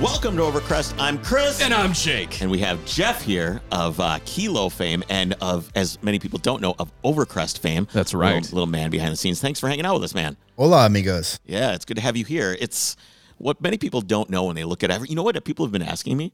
Welcome to Overcrest. I'm Chris. And I'm Jake. And we have Jeff here of uh, Keylow fame and of, as many people don't know, of Overcrest fame. That's right. Little, little man behind the scenes. Thanks for hanging out with us, man. Hola, amigos. Yeah, it's good to have you here. It's what many people don't know when they look at every. You know what? People have been asking me,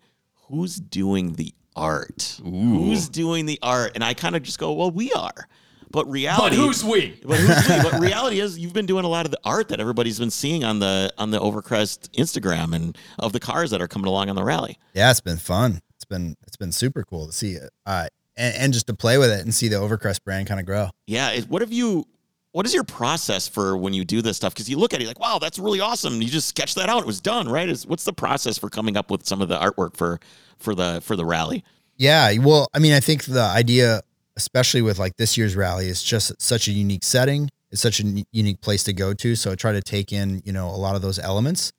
who's doing the art? Who's doing the art? And I kind of just go, well, we are. But reality, But who's we? But who's we? But reality is, you've been doing a lot of the art that everybody's been seeing on the on the Overcrest Instagram and of the cars that are coming along on the rally. Yeah, it's been fun. It's been it's been super cool to see it, uh, and, and just to play with it and see the Overcrest brand kind of grow. Yeah. It, what have you? What is your process for when you do this stuff? Because you look at it like, wow, that's really awesome. You just sketched that out. It was done, right? Is what's the process for coming up with some of the artwork for for the for the rally? Yeah, well, I mean, I think the idea, especially with like this year's rally, is just such a unique setting. It's such a unique place to go to. So I try to take in, you know, a lot of those elements,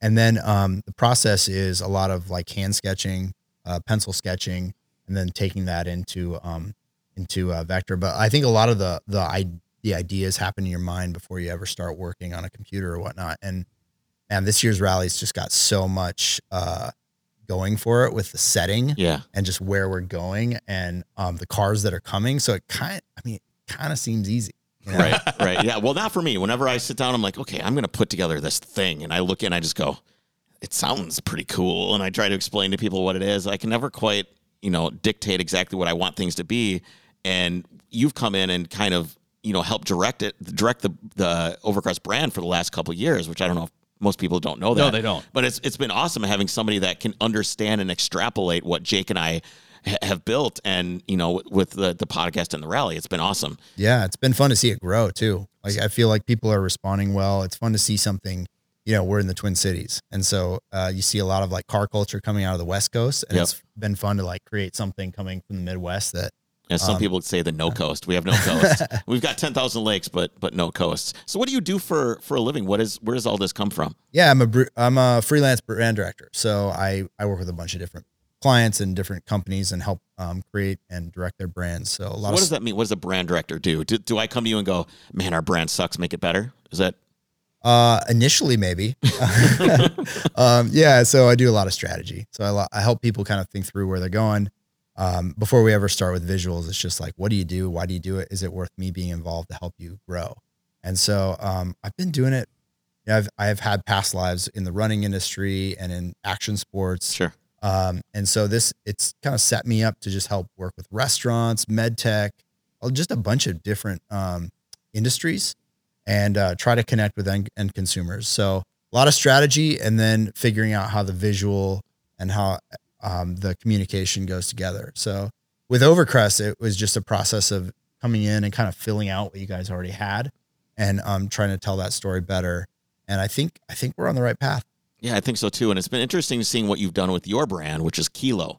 and then um, the process is a lot of like hand sketching, uh, pencil sketching, and then taking that into um, into uh, vector. But I think a lot of the the I, the ideas happen in your mind before you ever start working on a computer or whatnot. And and this year's rally's just got so much uh, going for it with the setting Yeah. and just where we're going and um, the cars that are coming. So it kind, I mean, it kind of seems easy. you know? Right. Right. Yeah. Well, not for me. Whenever I sit down, I'm like, okay, I'm going to put together this thing, and I look in, I just go, it sounds pretty cool, and I try to explain to people what it is. I can never quite, you know, dictate exactly what I want things to be, and you've come in and kind of, you know, help direct it, direct the the Overcrest brand for the last couple of years, which I don't know if most people don't know that. No, they don't. But it's it's been awesome having somebody that can understand and extrapolate what Jake and I ha- have built, and you know, with the the podcast and the rally, it's been awesome. Yeah. It's been fun to see it grow too. Like I feel like people are responding well. It's fun to see something, you know, we're in the Twin Cities. And so uh, you see a lot of like car culture coming out of the West Coast. And Yep. it's been fun to like create something coming from the Midwest that As some Um, people would say, the no coast. We have no coast. We've got ten thousand lakes, but but no coasts. So, what do you do for for a living? What is where does all this come from? Yeah, I'm a I'm a freelance brand director. So I I work with a bunch of different clients and different companies and help um, create and direct their brands. So a lot what of does that mean? What does a brand director do? do? Do I come to you and go, man, our brand sucks, make it better? Is that uh, initially maybe. um, yeah, so I do a lot of strategy. So I, I help people kind of think through where they're going. Um, before we ever start with visuals, it's just like, what do you do? Why do you do it? Is it worth me being involved to help you grow? And so um, I've been doing it. You know, I've I've had past lives in the running industry and in action sports. sure? Um, and so this it's kind of set me up to just help work with restaurants, med tech, uh, just a bunch of different um, industries, and uh, try to connect with end, end consumers. So a lot of strategy, and then figuring out how the visual and how um, the communication goes together. So with Overcrest, it was just a process of coming in and kind of filling out what you guys already had, and um, trying to tell that story better. And I think I think we're on the right path. Yeah, I think so too. And it's been interesting seeing what you've done with your brand, which is Keylow.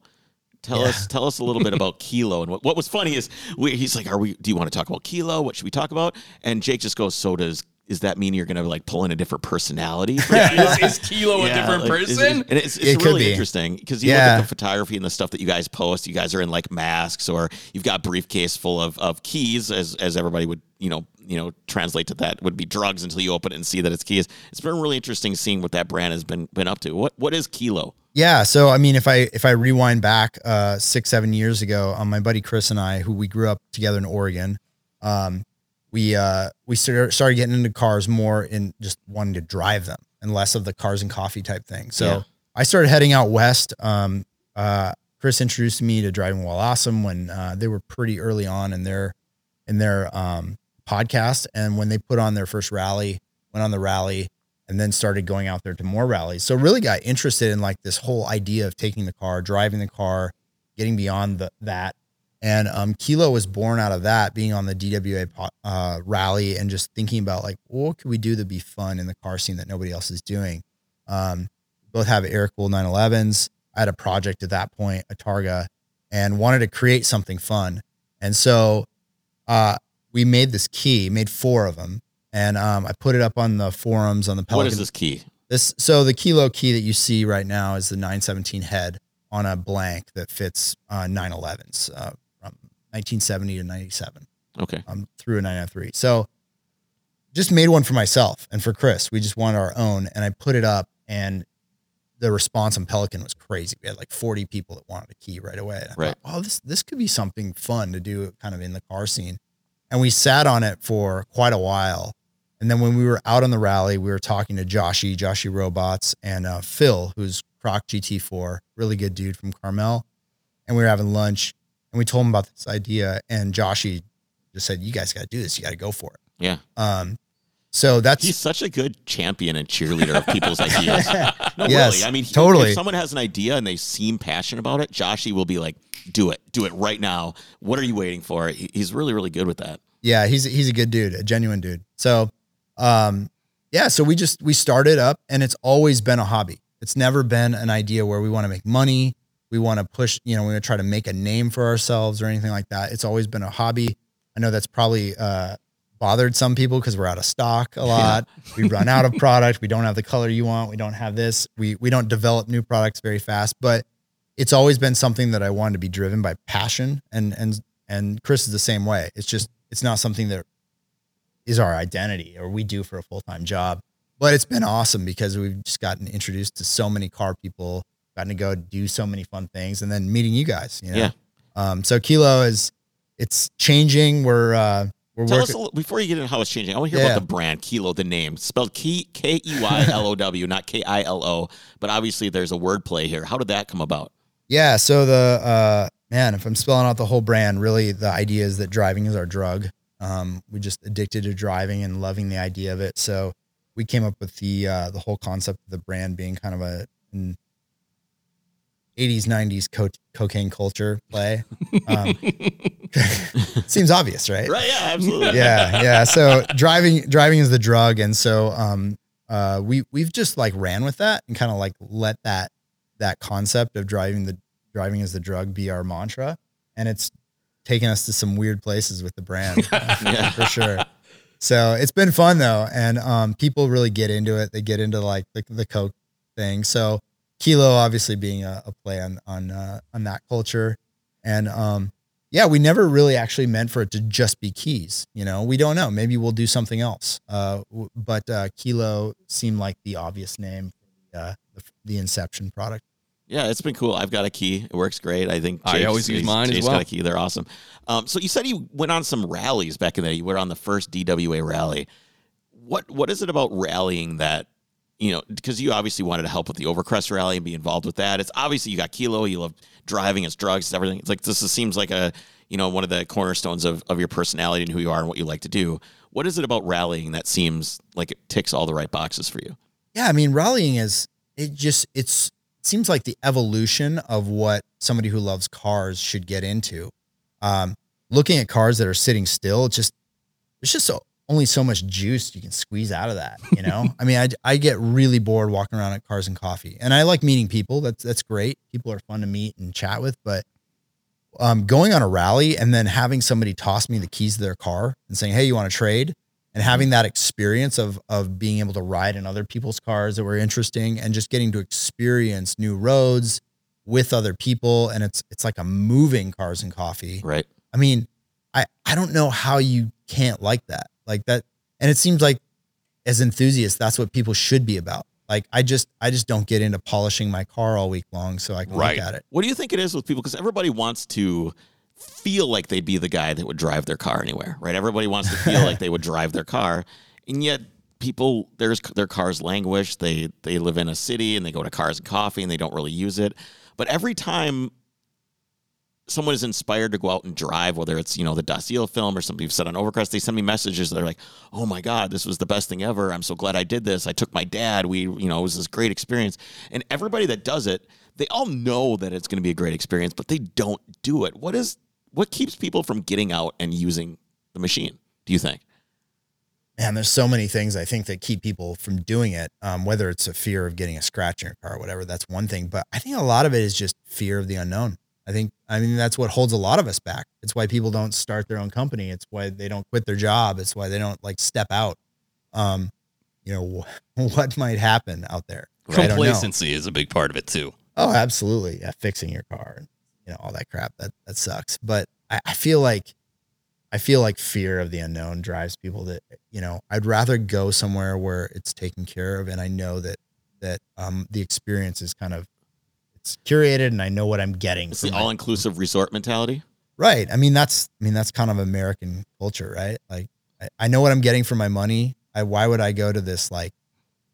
Tell Yeah. us, tell us a little bit about Keylow. And what, what was funny is we, he's like, "Are we? Do you want to talk about Keylow? What should we talk about?" And Jake just goes, "So does." Does that mean you're going to like pull in a different personality? for Keylow? is, is Keylow a different like, is- person? and it's, it's It really be. interesting because you look at the photography and the stuff that you guys post. You guys are in like masks, or you've got briefcase full of, of keys, as as everybody would you know you know translate to that would be drugs until you open it and see that it's keys. It's been really interesting seeing what that brand has been been up to. What what is Keylow? Yeah. So I mean, if I if I rewind back uh, six seven years ago, um, my buddy Chris and I, who we grew up together in Oregon, um, we uh, we started started getting into cars more in just wanting to drive them and less of the cars and coffee type thing. So Yeah. I started heading out west. Um, uh, Chris introduced me to driving while awesome when uh, they were pretty early on in their in their um, podcast, and when they put on their first rally, went on the rally, and then started going out there to more rallies. So really got interested in like this whole idea of taking the car, driving the car, getting beyond the, that. And um, Keylow was born out of that, being on the DWA uh, rally and just thinking about like, what could we do to be fun in the car scene that nobody else is doing? Um, both have air cooled 911s. I had a project at that point, a Targa, and wanted to create something fun. And so uh, we made this key, made four of them, and um, I put it up on the forums on the What Pelican. is this key? This so the Keylow key that you see right now is the 917 head on a blank that fits uh, 911s uh, 1970 to 97 Okay. um, through a 993. So just made one for myself and for Chris. We just wanted our own, and I put it up, and the response on Pelican was crazy. We had like 40 people that wanted a key right away. Right. Thought, oh, this this could be something fun to do kind of in the car scene. And we sat on it for quite a while. And then when we were out on the rally, we were talking to Joshy, Joshy Robots, and uh, Phil, who's Croc GT4, really good dude from Carmel. And we were having lunch and we told him about this idea. And Joshy just said, You guys got to do this. You got to go for it. Yeah. Um, so that's He's such a good champion and cheerleader of people's ideas. No, Yes, really. I mean, he- totally. If someone has an idea and they seem passionate about it, Joshy will be like, "Do it, do it right now. What are you waiting for?" He- He's really, really good with that. yeah, he's he's a good dude, a genuine dude. So, um, yeah, so we just we started up, and it's always been a hobby. It's never been an idea where we want to make money. We want to push, you know, we want to try to make a name for ourselves or anything like that. It's always been a hobby. I know that's probably uh, bothered some people because we're out of stock a lot. We run out of product. We don't have the color you want. We don't have this. We we don't develop new products very fast, but it's always been something that I wanted to be driven by passion and and and Chris is the same way. It's just it's not something that is our identity or we do for a full-time job. But it's been awesome because we've just gotten introduced to so many car people, gotten to go do so many fun things and then meeting you guys, you know. Yeah. Um so Keylow is it's changing. We're uh we're Tell us working a little, before you get into how it's changing. I want to hear Yeah. about the brand Keylow, the name spelled K K E Y L O W, not K I L O. But obviously, there's a word play here. How did that come about? Yeah. So the uh, man, if I'm spelling out the whole brand, really the idea is that driving is our drug. Um, we just addicted to driving and loving the idea of it. So we came up with the uh, the whole concept of the brand being kind of a an 80s 90s co- cocaine culture play. Um, seems obvious, right? Right? Yeah, absolutely. yeah, yeah. So driving driving is the drug, and so um uh we we've just like ran with that and kind of like let that that concept of driving the driving is the drug be our mantra, and it's taken us to some weird places with the brand Yeah. for sure. So it's been fun though, and um people really get into it. They get into like the the coke thing. So Keylow obviously being a, a play on on uh, on that culture, and um yeah, we never really actually meant for it to just be keys. You know, we don't know. Maybe we'll do something else. Uh, w- but uh, Keylow seemed like the obvious name for the, uh, the, the Inception product. Yeah, it's been cool. I've got a key. It works great. I think I always use mine as Jake's well. got a key. They're awesome. Um, so you said you went on some rallies back in the day. You were on the first DWA rally. What What is it about rallying that you know? Because you obviously wanted to help with the Overcrest rally and be involved with that. It's obviously you got Keylow. You love driving. It's drugs. It's everything. It's like this is, seems like a you know one of the cornerstones of of your personality and who you are and what you like to do. What is it about rallying that seems like it ticks all the right boxes for you? Yeah, I mean, rallying is it just it's it seems like the evolution of what somebody who loves cars should get into. Um, looking at cars that are sitting still, it's just it's just so, only so much juice you can squeeze out of that. You know, I mean, I I get really bored walking around at Cars and Coffee, and I like meeting people. That's that's great. People are fun to meet and chat with, but um, going on a rally and then having somebody toss me the keys to their car and saying, "Hey, you want to trade?" and having that experience of of being able to ride in other people's cars that were interesting and just getting to experience new roads with other people and it's it's like a moving cars and coffee Right. i mean i i don't know how you can't like that like that and it seems like as enthusiasts that's what people should be about like i just i just don't get into polishing my car all week long so i can Right. look at it What do you think it is with people? Because everybody wants to feel like they'd be the guy that would drive their car anywhere, right? Everybody wants to feel like they would drive their car, and yet people there's their cars languish. They they live in a city and they go to Cars and Coffee and they don't really use it. But every time someone is inspired to go out and drive, whether it's you know the Daciel film or something you've said on Overcrest, they send me messages that are like, "Oh my God, this was the best thing ever! I'm so glad I did this. I took my dad. We you know it was this great experience." And everybody that does it, they all know that it's going to be a great experience, but they don't do it. What is what keeps people from getting out and using the machine? Do you think? man, there's so many things I think that keep people from doing it. Um, whether it's a fear of getting a scratch in your car or whatever, that's one thing. But I think a lot of it is just fear of the unknown. I think, I mean, that's what holds a lot of us back. It's why people don't start their own company. It's why they don't quit their job. It's why they don't like step out. Um, you know, wh- what might happen out there? Don't. Complacency is a big part of it too. Oh, absolutely. Yeah, fixing your car, and you know, all that crap. That that sucks. But I, I feel like I feel like fear of the unknown drives people that, you know, I'd rather go somewhere where it's taken care of and I know that that um, the experience is kind of it's curated and I know what I'm getting. It's the all inclusive resort mentality. Right. I mean, that's I mean that's kind of American culture, right? Like I, I know what I'm getting for my money. I why would I go to this like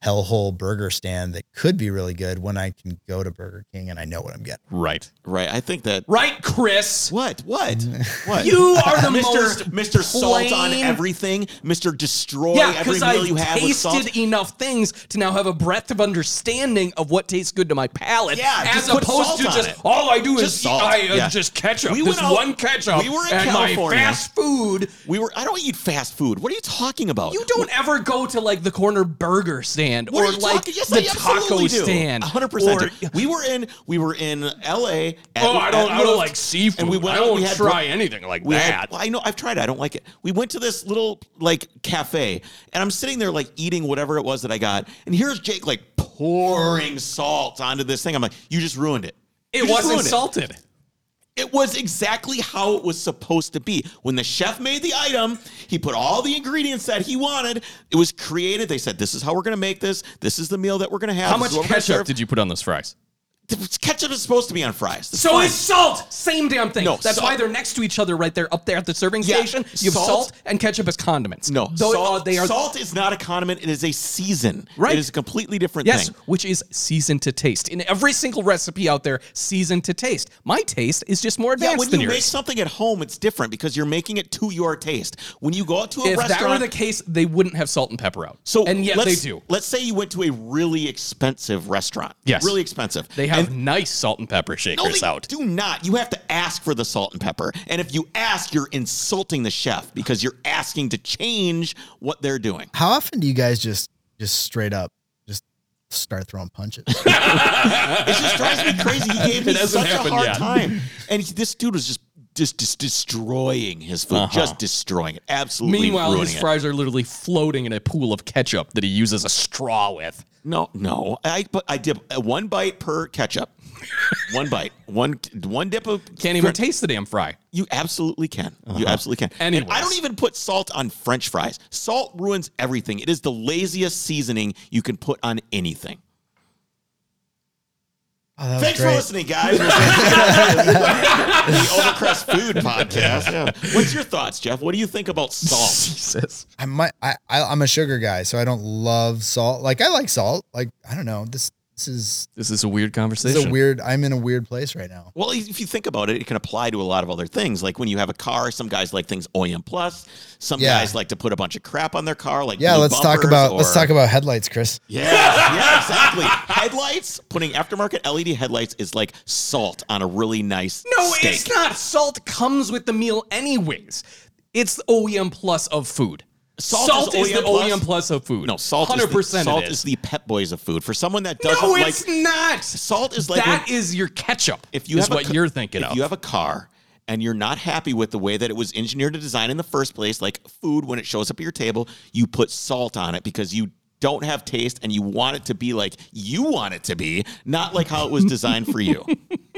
hellhole burger stand that could be really good when I can go to Burger King and I know what I'm getting. Right. Right. I think that. Right, Chris. What? What? What? You are the Mr. most Mr. Salt on everything. Mr. Destroy Yeah, every because meal I've you have with salt. tasted enough things to now have a breadth of understanding of what tastes good to my palate. Yeah, as opposed to just it. all I do Just is salt, eat, I, uh, yeah. just ketchup. We this went out- one ketchup. we were in and California. my fast food. We were. I don't eat fast food. What are you talking about? You don't ever go to like the corner burger stand What or like talking? Yes, the I taco do. stand. 100%. Or- We were in we were in LA. At, Oh, I don't. at I don't Lyft, like seafood. And we went I don't we had try bro- anything like we that. Had, well, I know I've tried it. I don't like it. We went to this little like cafe, and I'm sitting there like eating whatever it was that I got, and here's Jake like pouring salt onto this thing. I'm like, you just ruined it. It wasn't salted. it. It was exactly how it was supposed to be. When the chef made the item, he put all the ingredients that he wanted. It was created. They said, "This is how we're going to make this. This is the meal that we're going to have." How This much is what we're gonna ketchup did you put on those fries? Ketchup is supposed to be on fries? That's So fine. is salt. Same damn thing. No, That's salt- why they're next to each other right there up there at the serving Yeah, station. You have salt- salt, and ketchup as condiments. no. Though, salt, uh, they are salt is not a condiment. It is a season. Right. It is a completely different Yes, thing. which is season to taste. In every single recipe out there, season to taste. My taste is just more advanced Yeah, when than you make something at home, it's different because you're making it to your taste. When you go out to a if that restaurant, were the case, they wouldn't have salt and pepper out. So and yet they let's- do. Let's say you went to a really expensive restaurant. Yes. Really expensive. They have And- nice salt and pepper no, shakers they out. do not. You have to ask for the salt and pepper. And if you ask, you're insulting the chef because you're asking to change what they're doing. How often do you guys just just straight up just start throwing punches? It just drives me crazy. He gave me It hasn't such a happened hard yet. time. And he- this dude was just just, just destroying his food, Uh-huh. just destroying it, absolutely Meanwhile, ruining his it. fries are literally floating in a pool of ketchup that he uses a straw with. No, no. I but I dip uh, one bite per ketchup. one bite. One one dip of Can't even taste the damn fry. You absolutely can. You absolutely can. And I don't even put salt on French fries. Salt ruins everything. It is the laziest seasoning you can put on anything. Oh, that was Thanks for listening, guys. the Overcrest Food Podcast. Yeah. What's your thoughts, Jeff? What do you think about salt? Jesus. I might I, I I'm a sugar guy, so I don't love salt. Like I like salt. Like I don't know. This this is This is a weird conversation. this conversation. is a weird I'm in a weird place right now. Well, if you think about it, it can apply to a lot of other things. Like when you have a car, some guys like things OEM plus. Some Yeah. guys like to put a bunch of crap on their car, like Yeah, let's talk bumpers about let's talk about headlights, Chris. Yeah, yeah, exactly. headlights, putting aftermarket LED headlights is like salt on a really nice No, steak. it's not. Salt comes with the meal anyways. It's OEM plus of food. Salt is is, the plus? Plus of food. No, salt Hundred is the, salt is is. the pet boys of food. For someone that doesn't No, like it's not. salt is like That when- is your ketchup. if you is have a what ca- you're thinking of if of. you have a car and you're not happy with the way that it was engineered to design in the first place, like food when it shows up at your table, you put salt on it because you don't have taste and you want it to be like you want it to be, not like how it was designed for you.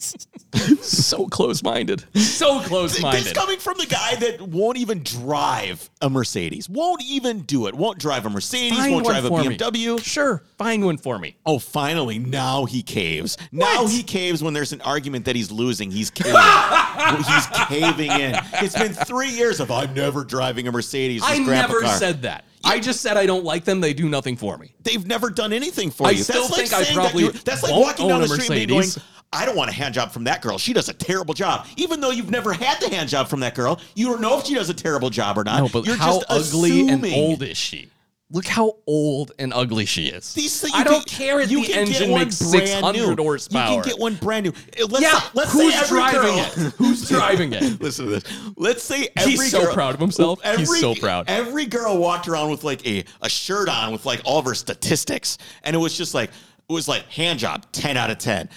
so close-minded. So close-minded. coming from the guy that won't even drive a Mercedes, won't even do it, won't drive a Mercedes, Find won't drive a for me. BMW. Sure, find one for me. Oh, finally, now he caves. Now What? he caves when there's an argument that he's losing. He's caving. he's caving in. It's been three years of I'm never driving a Mercedes. I His never car. said that. I just said I don't like them. They do nothing for me. They've never done anything for I you. still that's like I saying that That's like won't walking down the a street and going, Mercedes. I don't want a hand job from that girl. She does a terrible job. Even though you've never had the hand job from that girl, you don't know if she does a terrible job or not. no, but you're how just ugly and old is she? Look how old and ugly she is. These things, I don't care if you the can get engine one makes brand 600 new. horsepower. You can get one brand new. Let's yeah, say, let's who's say every driving girl, it? Who's driving it? Listen to this. Let's say every He's so girl, proud of himself. He's Every, so proud. Every girl walked around with like a, a shirt on with like all of her statistics, and it was just like it was like hand job, ten out of ten,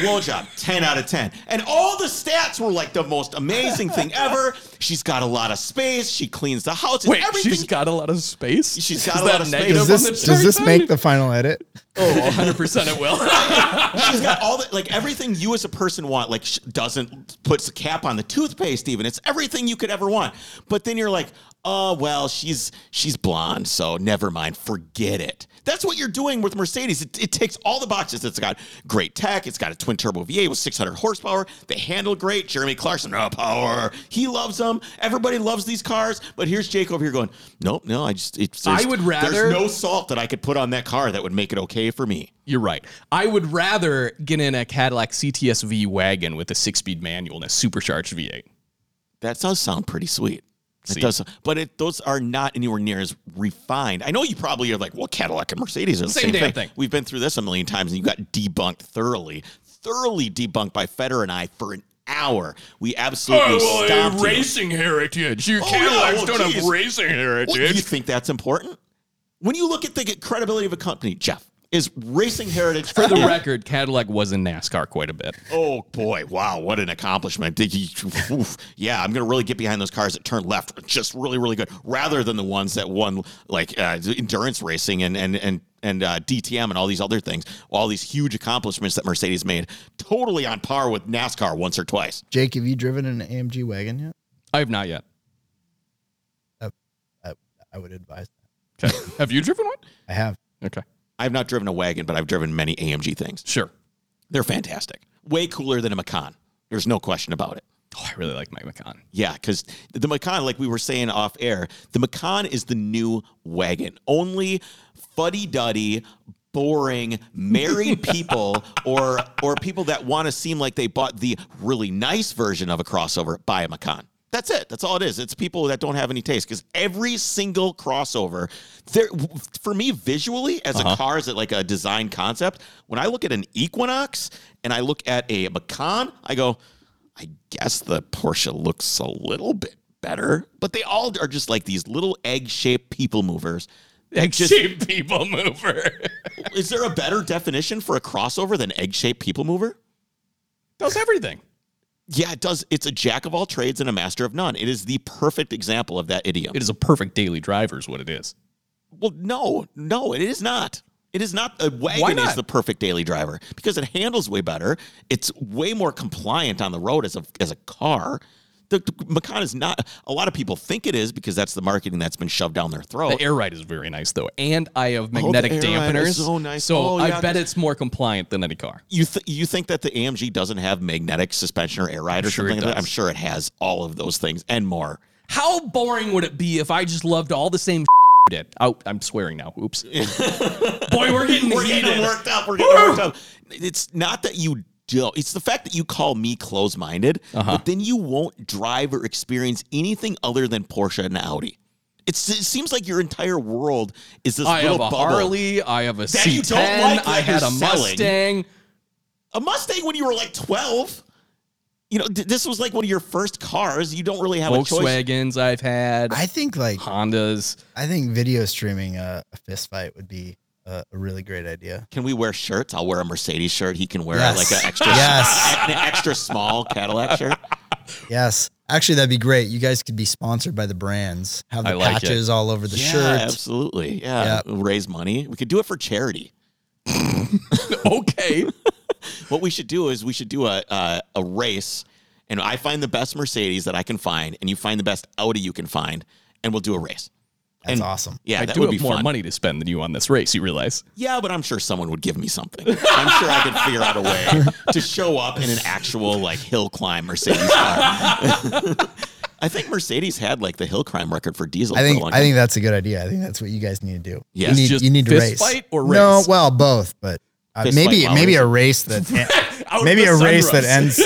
blow job, ten out of ten, and all the stats were like the most amazing thing ever. She's got a lot of space. She cleans the house. and Wait, everything. she's got a lot of space. She's got Is a that lot of space. negative Does this does this make the final edit? Oh, 100 percent it will. She's got all the like everything you as a person want. Like sh- doesn't puts a cap on the toothpaste. Even it's everything you could ever want. But then you're like, oh well, she's she's blonde, so never mind, forget it. That's what you're doing with Mercedes. It, it takes all the boxes. It's got great tech. It's got a twin turbo V8 with 600 horsepower. They handle great. Jeremy Clarkson, no power. He loves them. Everybody loves these cars. But here's Jake over here going, nope, no, I just it's. I would rather- There's no salt that I could put on that car that would make it okay for me. You're right. I would rather get in a Cadillac CTS V wagon with a six-speed manual and a supercharged V8. That does sound pretty sweet. It does, but it, those are not anywhere near as refined. I know you probably are like, well, Cadillac and Mercedes are the Same same, damn thing. thing. We've been through this a million times, and you got debunked thoroughly, thoroughly debunked by Feder and I for an hour. We absolutely stomped you. heritage. Your Oh, Cadillacs yeah, well, don't have geez. racing What, do you think that's important? When you look at the credibility of a company, Jeff, is racing heritage For the record, Cadillac was in NASCAR quite a bit. Oh boy! Wow, what an accomplishment! Did you- Yeah, I'm gonna really get behind those cars that turn left, just really, really good, rather than the ones that won like uh, endurance racing and and and and uh, DTM and all these other things. All these huge accomplishments that Mercedes made, totally on par with NASCAR once or twice. Jake, have you driven an AMG wagon yet? I have not yet. I, I would advise. Okay. have you driven one? I have. Okay. I've not driven a wagon, but I've driven many AMG things. Sure. They're fantastic. Way cooler than a Macan. There's no question about it. Oh, I really like my Macan. Yeah, because the Macan, like we were saying off air, the Macan is the new wagon. Only fuddy duddy, boring, married people or or people that want to seem like they bought the really nice version of a crossover buy a Macan. That's it. That's all it is. It's people that don't have any taste because every single crossover, there for me visually as a uh-huh. car, is it like a design concept. When I look at an Equinox and I look at a Macan, I go, I guess the Porsche looks a little bit better, but they all are just like these little egg-shaped people movers. That just- Egg-shaped people mover. is there a better definition for a crossover than egg-shaped people mover? Does everything. Yeah, it does. It's a jack of all trades and a master of none. It is the perfect example of that idiom. It is a perfect daily driver, is what it is. Well, no, no, it is not. It is not. A wagon not? is the perfect daily driver because it handles way better. It's way more compliant on the road as a as a car. The, the Macan is not. A lot of people think it is because that's the marketing that's been shoved down their throat. The air ride is very nice though, and I have oh, magnetic Oh, ride is dampeners. Oh, so nice. So Oh, I yeah, bet it's more compliant than any car. You th- you think that the AMG doesn't have magnetic suspension or air ride or Sure something like that? does. I'm sure it has all of those things and more. How boring would it be if I just loved all the same did? Oh, I'm swearing now. Oops. Boy, we're getting We're heated. getting worked up. We're getting worked up. It's not that you don't. It's the fact that you call me close-minded, Uh-huh. but then you won't drive or experience anything other than Porsche and Audi. It's, it seems like your entire world is this I have little a bubble. Harley. I have a That you C10. don't like that I had you're a selling. Mustang. A Mustang when you were like 12. You know, th- this was like one of your first cars. You don't really have a choice. Volkswagens I've had. I think like Hondas. I think video streaming a, a fist fight would be a, a really great idea. Can we wear shirts? I'll wear a Mercedes shirt. He can wear Yes. like an extra, Yes. an extra small Cadillac shirt. Yes, actually, that'd be great. You guys could be sponsored by the brands. Have the like it. patches all over the yeah, shirt. absolutely. Yeah. raise money. We could do it for charity. Okay. What we should do is we should do a a, a race, and I find the best Mercedes that I can find, and you find the best Audi you can find, and we'll do a race. That's and- awesome. Yeah, I that do would have be more fun. money to spend than you on this race. You realize? Yeah, but I'm sure someone would give me something. I'm sure I could figure out a way to show up in an actual like hill climb Mercedes car. I think Mercedes had like the hill climb record for diesel. I for a think long I think that's a good idea. I think that's what you guys need to do. Yes. you need, Just you need to fist race. fight or race. No, well, both, but uh, maybe maybe a race that maybe a race that ends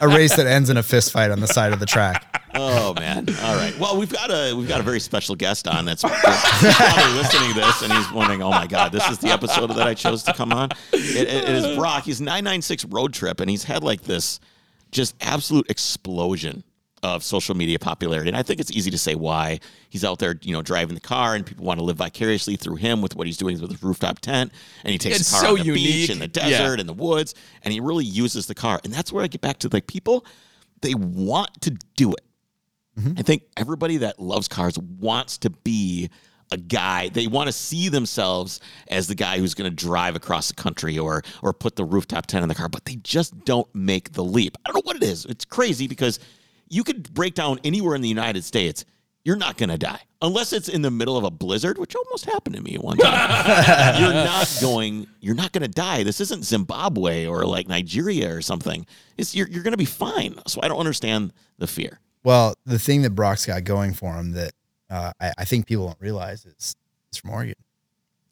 a race that ends in a fist fight on the side of the track. Oh man! All right. Well, we've got a we've got a very special guest on that's probably listening to this, and he's wondering, "Oh my God, this is the episode that I chose to come on." It, it- is Brock. He's nine nine six road trip, and he's had like this just absolute explosion of social media popularity. And I think it's easy to say why he's out there, you know, driving the car, and people want to live vicariously through him with what he's doing with his rooftop tent, and he takes It's the car so on the beach unique. and the Yeah. desert and the woods, and he really uses the car. And that's where I get back to like people, they want to do it. Mm-hmm. I think everybody that loves cars wants to be a guy. They want to see themselves as the guy who's going to drive across the country or or put the rooftop tent in the car, but they just don't make the leap. I don't know what it is. It's crazy because you could break down anywhere in the United States you're not going to die unless it's in the middle of a blizzard, which almost happened to me one time. you're not going. You're not going to die. This isn't Zimbabwe or like Nigeria or something. It's you're you're going to be fine. So I don't understand the fear. Well, the thing that Brock's got going for him that uh, I, I think people don't realize is is from Oregon.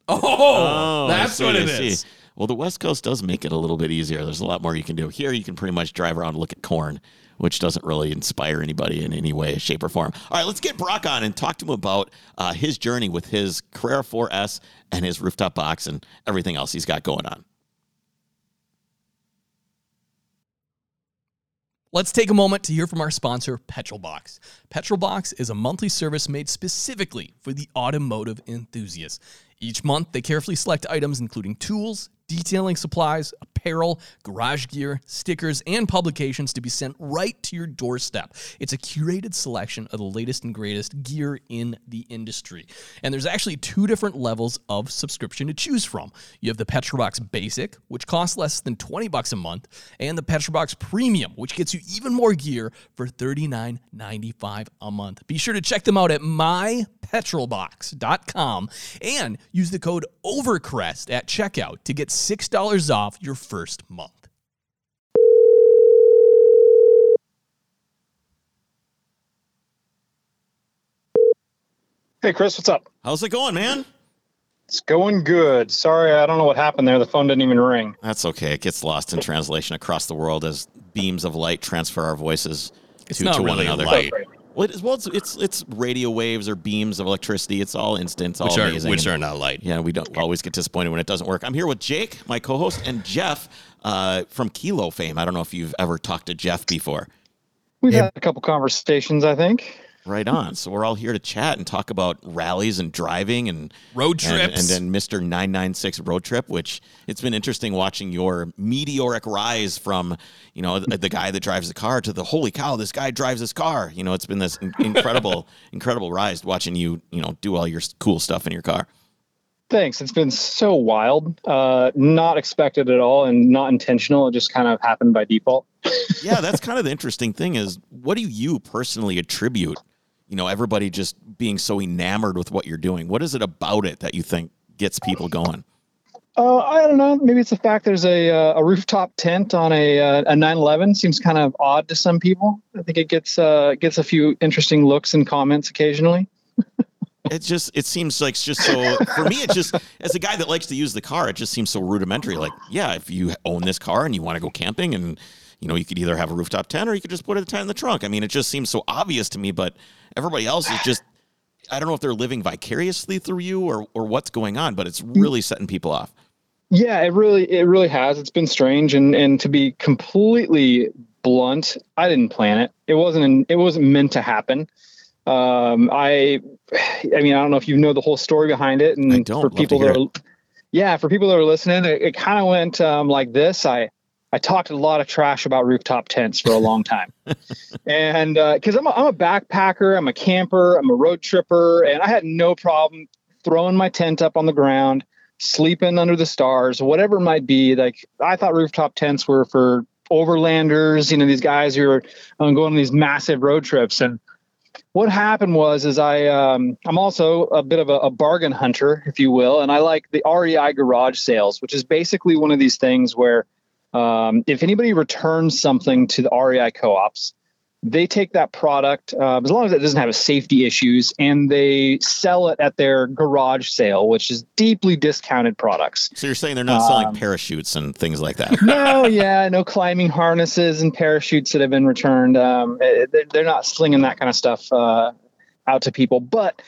Oh, I that's see, what I it see. is. Well, the West Coast does make it a little bit easier. There's a lot more you can do. Here, you can pretty much drive around and look at corn, which doesn't really inspire anybody in any way, shape, or form. All right, let's get Brock on and talk to him about uh, his journey with his Carrera 4S and his rooftop box and everything else he's got going on. Let's take a moment to hear from our sponsor, Petrolbox. Petrolbox is a monthly service made specifically for the automotive enthusiast. Each month, they carefully select items including tools, detailing supplies, apparel, garage gear, stickers, and publications to be sent right to your doorstep. It's a curated selection of the latest and greatest gear in the industry. And there's actually two different levels of subscription to choose from. You have the Petrolbox Basic, which costs less than 20 bucks a month, and the Petrolbox Premium, which gets you even more gear for $39.95 a month. Be sure to check them out at mypetrolbox.com and use the code OVERCREST at checkout to get $6 off your first month. Hey, Chris, what's up? How's it going, man? It's going good. Sorry, I don't know what happened there. The phone didn't even ring. That's okay. It gets lost in translation across the world as beams of light transfer our voices It's to, not to really one another. light. Well, it is, well it's, it's it's radio waves or beams of electricity. It's all instant. It's all which are which And- are not light. Yeah, we don't always get disappointed when it doesn't work. I'm here with Jake, my co-host, and Jeff uh, from Keylow fame. I don't know if you've ever talked to Jeff before. We've Yeah. had a couple conversations, I think. Right on. So we're all here to chat and talk about rallies and driving and Road trips. and then Mr. 996 road trip, which it's been interesting watching your meteoric rise from, you know, the, the guy that drives the car to the holy cow, this guy drives this car. You know, it's been this incredible, incredible rise watching you, you know, do all your cool stuff in your car. Thanks. It's been so wild. Uh, not expected at all and not intentional. It just kind of happened by default. yeah, that's kind of the interesting thing is what do you personally attribute, you know, everybody just being so enamored with what you're doing? What is it about it that you think gets people going? Uh, I don't know. Maybe it's the fact there's a uh, a rooftop tent on a uh, a 911 seems kind of odd to some people. I think it gets uh, gets a few interesting looks and comments occasionally. It just it seems like it's just so for me it just as a guy that likes to use the car, it just seems so rudimentary. Like, yeah, if you own this car and you want to go camping and you know, you could either have a rooftop tent or you could just put a tent in the trunk. I mean, it just seems so obvious to me, but everybody else is just I don't know if they're living vicariously through you or or what's going on, but it's really setting people off. Yeah, it really it really has. It's been strange and and to be completely blunt, I didn't plan it. It wasn't it wasn't meant to happen. Um, I I mean, I don't know if you know the whole story behind it and I don't. for people that are Yeah, for people that are listening, it, it kind of went um, like this. I I talked a lot of trash about rooftop tents for a long time. and because I'm, a, I'm a backpacker, I'm a camper, I'm a road tripper, and I had no problem throwing my tent up on the ground, sleeping under the stars, whatever it might be. Like I thought rooftop tents were for overlanders, you know, these guys who are um, going on these massive road trips. And what happened was, is I um, I'm also a bit of a, a bargain hunter, if you will, and I like the REI garage sales, which is basically one of these things where um, if anybody returns something to the REI co-ops, they take that product uh, as long as it doesn't have a safety issues, and they sell it at their garage sale, which is deeply discounted products. So you're saying they're not selling Um, parachutes and things like that. no, yeah, no climbing harnesses and parachutes that have been returned. Um, eh, they're, they're not slinging that kind of stuff uh, out to people. But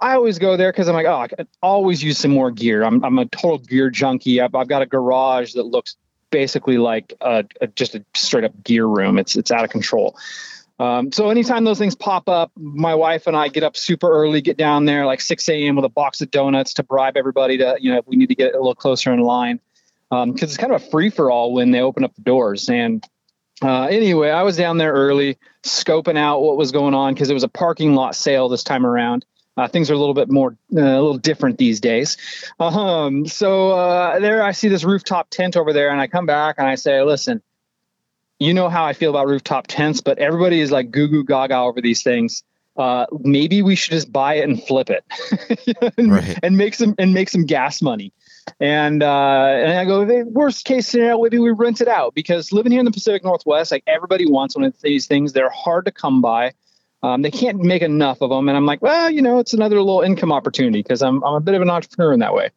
I always go there because I'm like, oh, I could always use some more gear. I'm, I'm a total gear junkie. I've, I've got a garage that looks basically like a, a, just a straight up gear room. It's it's out of control. Um, so anytime those things pop up, my wife and I get up super early, get down there like 6 a.m. with a box of donuts to bribe everybody to, you know, if we need to get a little closer in line. Because it's kind of a free for all when they open up the doors. And uh, anyway, I was down there early, scoping out what was going on because it was a parking lot sale this time around. Uh, things are a little bit more, uh, a little different these days. Um, so uh, there, I see this rooftop tent over there, and I come back and I say, "Listen, you know how I feel about rooftop tents, but everybody is like goo goo gaga over these things. Uh, maybe we should just buy it and flip it, and, Right. and make some and make some gas money. And uh, and I go, "Hey, worst case scenario, maybe we rent it out because living here in the Pacific Northwest, like everybody wants one of these things. They're hard to come by. Um, they can't make enough of them. And I'm like, well, you know, it's another little income opportunity because I'm I'm a bit of an entrepreneur in that way.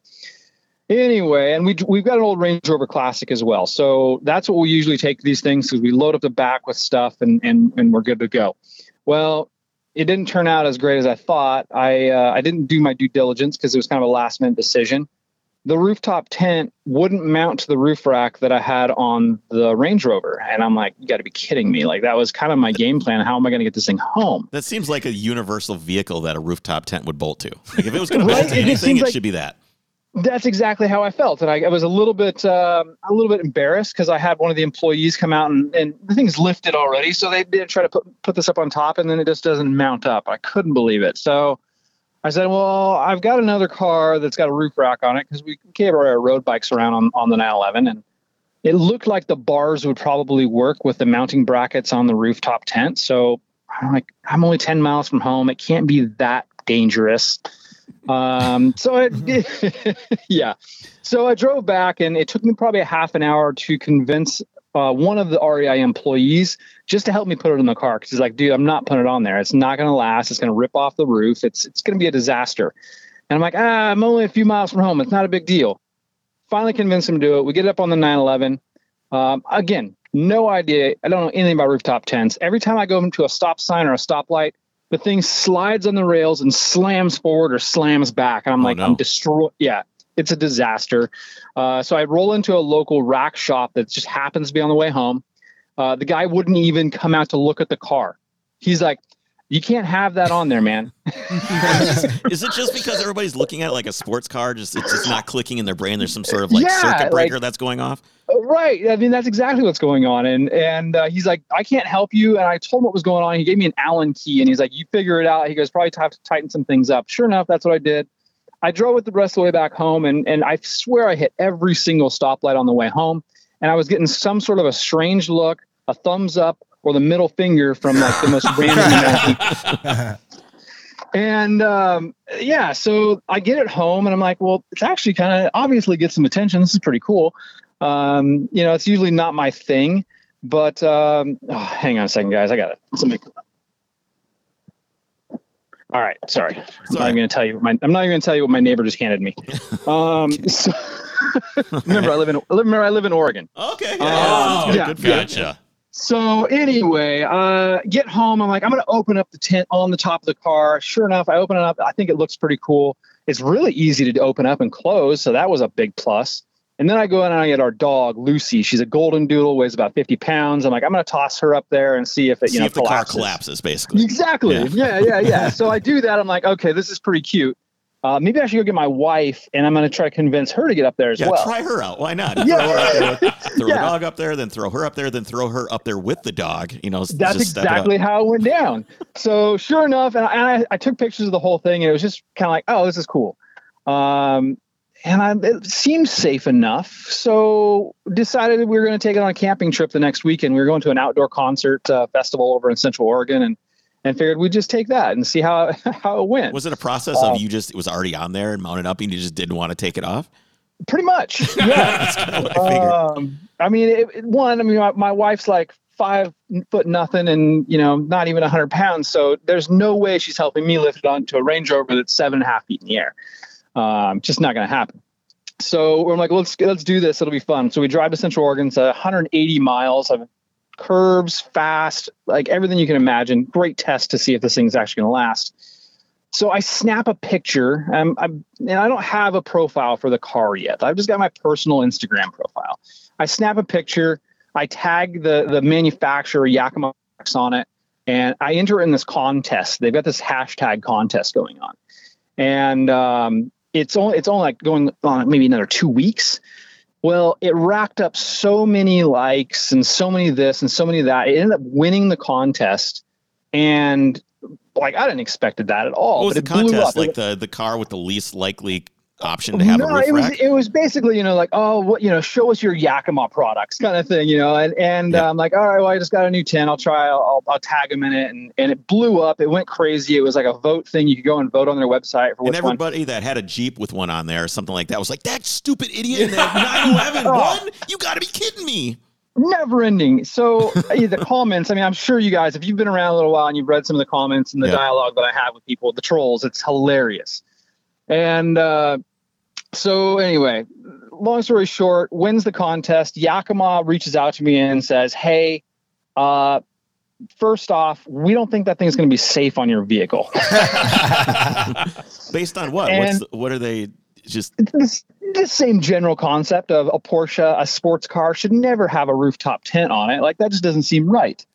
Anyway, and we we've got an old Range Rover Classic as well, so that's what we usually take these things because we load up the back with stuff and and and we're good to go. Well, it didn't turn out as great as I thought. I uh, I didn't do my due diligence because it was kind of a last minute decision. The rooftop tent wouldn't mount to the roof rack that I had on the Range Rover, and I'm like, you got to be kidding me! Like that was kind of my game plan. How am I going to get this thing home? That seems like a universal vehicle that a rooftop tent would bolt to. Like if it was going to Right? bolt to anything, it like- should be that. That's exactly how I felt, and I, I was a little bit, um, a little bit embarrassed because I had one of the employees come out and, and the thing's lifted already, so they did try to put put this up on top, and then it just doesn't mount up. I couldn't believe it, so I said, "Well, I've got another car that's got a roof rack on it because we gave our road bikes around on on the 911, and it looked like the bars would probably work with the mounting brackets on the rooftop tent. So I'm like, I'm only 10 miles from home. It can't be that dangerous. Um, so it, yeah. So I drove back and it took me probably a half an hour to convince uh, one of the REI employees just to help me put it in the car. Cause he's like, dude, I'm not putting it on there. It's not going to last. It's going to rip off the roof. It's, it's going to be a disaster. And I'm like, ah, I'm only a few miles from home. It's not a big deal. Finally convinced him to do it. We get it up on the 911. Um, again, no idea. I don't know anything about rooftop tents. Every time I go into a stop sign or a stoplight, the thing slides on the rails and slams forward or slams back. And I'm Oh, like, no. I'm destroyed. Yeah, it's a disaster. Uh, so I roll into a local rack shop that just happens to be on the way home. Uh, the guy wouldn't even come out to look at the car. He's like, you can't have that on there, man. Is it just because everybody's looking at like a sports car? Just it's just not clicking in their brain. There's some sort of like Yeah, circuit like- breaker that's going off. Right. I mean, that's exactly what's going on. And and uh, he's like, I can't help you. And I told him what was going on. He gave me an Allen key, and he's like, you figure it out. He goes, probably have to tighten some things up. Sure enough, that's what I did. I drove it the rest of the way back home, and and I swear I hit every single stoplight on the way home. And I was getting some sort of a strange look, a thumbs up, or the middle finger from like the most random. And um, yeah, so I get it home and I'm like, well, it's actually kind of obviously get some attention. This is pretty cool. Um, you know, it's usually not my thing, but um, oh, hang on a second, guys. I got it. Somebody. All right, sorry. I'm not even going to tell you. What my, I'm not even going to tell you what my neighbor just handed me. Um, so, remember, I live in remember I live in Oregon. Okay. Oh, good, yeah. good for you. Gotcha. So anyway, uh, get home. I'm like, I'm gonna open up the tent on the top of the car. Sure enough, I open it up. I think it looks pretty cool. It's really easy to open up and close, so that was a big plus. And then I go in and I get our dog Lucy. She's a golden doodle, weighs about 50 pounds. I'm like, I'm gonna toss her up there and see if it, you See know, if the car collapses. collapses, basically. Exactly. Yeah. Yeah, yeah, yeah. so I do that. I'm like, okay, this is pretty cute. Uh, maybe I should go get my wife, and I'm gonna try to convince her to get up there as Yeah, well. try her out. Why not? Yeah. Throw, her throw Yeah. the dog up there, then throw her up there, then throw her up there with the dog. You know, That's just step it exactly how it went down. So sure enough, and I, I took pictures of the whole thing, and it was just kind of like, oh, this is cool. Um, and I, it seemed safe enough, so decided we were going to take it on a camping trip the next weekend. We were going to an outdoor concert uh, festival over in Central Oregon, and and figured we'd just take that and see how how it went. Was it a process Uh, of you just it was already on there and mounted up and you just didn't want to take it off? Pretty much, yeah. That's kind of what I figured. Um, I mean, it, it- one, I mean, my, my wife's like five foot nothing and, you know, not even a 100 pounds. So there's no way she's helping me lift it onto a Range Rover that's seven and a half feet in the air. Um, just not going to happen. So I'm like, let's let's do this. It'll be fun. So we drive to Central Oregon. It's 180 miles of curves, fast, like everything you can imagine. Great test to see if this thing's actually going to last. So I snap a picture. Um, I'm, and I don't have a profile for the car yet. I've just got my personal Instagram profile. I snap a picture. I tag the the manufacturer Yakima on it, and I enter in this contest. They've got this hashtag contest going on, and um, it's only it's only like going on maybe another two weeks. Well, it racked up so many likes and so many this and so many that. It ended up winning the contest, and like I didn't expect that at all. What was but the contest? It Like the the car with the least likely option to have no, it was rack? it was basically you know like oh what you know show us your Yakima products kind of thing you know and and Yeah. I'm like all right well I just got a new tent I'll try I'll, I'll, tag them in it and and it blew up it went crazy it was like a vote thing you could go and vote on their website for and which one everybody that had a Jeep with one on there or something like that was like, that stupid idiot in that 911 Oh. one? You got to be kidding me. never ending. So the comments, I mean, I'm sure you guys, if you've been around a little while and you've read some of the comments and the Yeah. dialogue that I have with people, the trolls, it's hilarious. And uh, so anyway, long story short, wins the contest. Yakima reaches out to me and says, Hey, uh, first off, we don't think that thing's going to be safe on your vehicle. Based on what? And- What's the, what are they just? It's this, this same general concept of a Porsche, a sports car should never have a rooftop tent on it. Like that just doesn't seem right.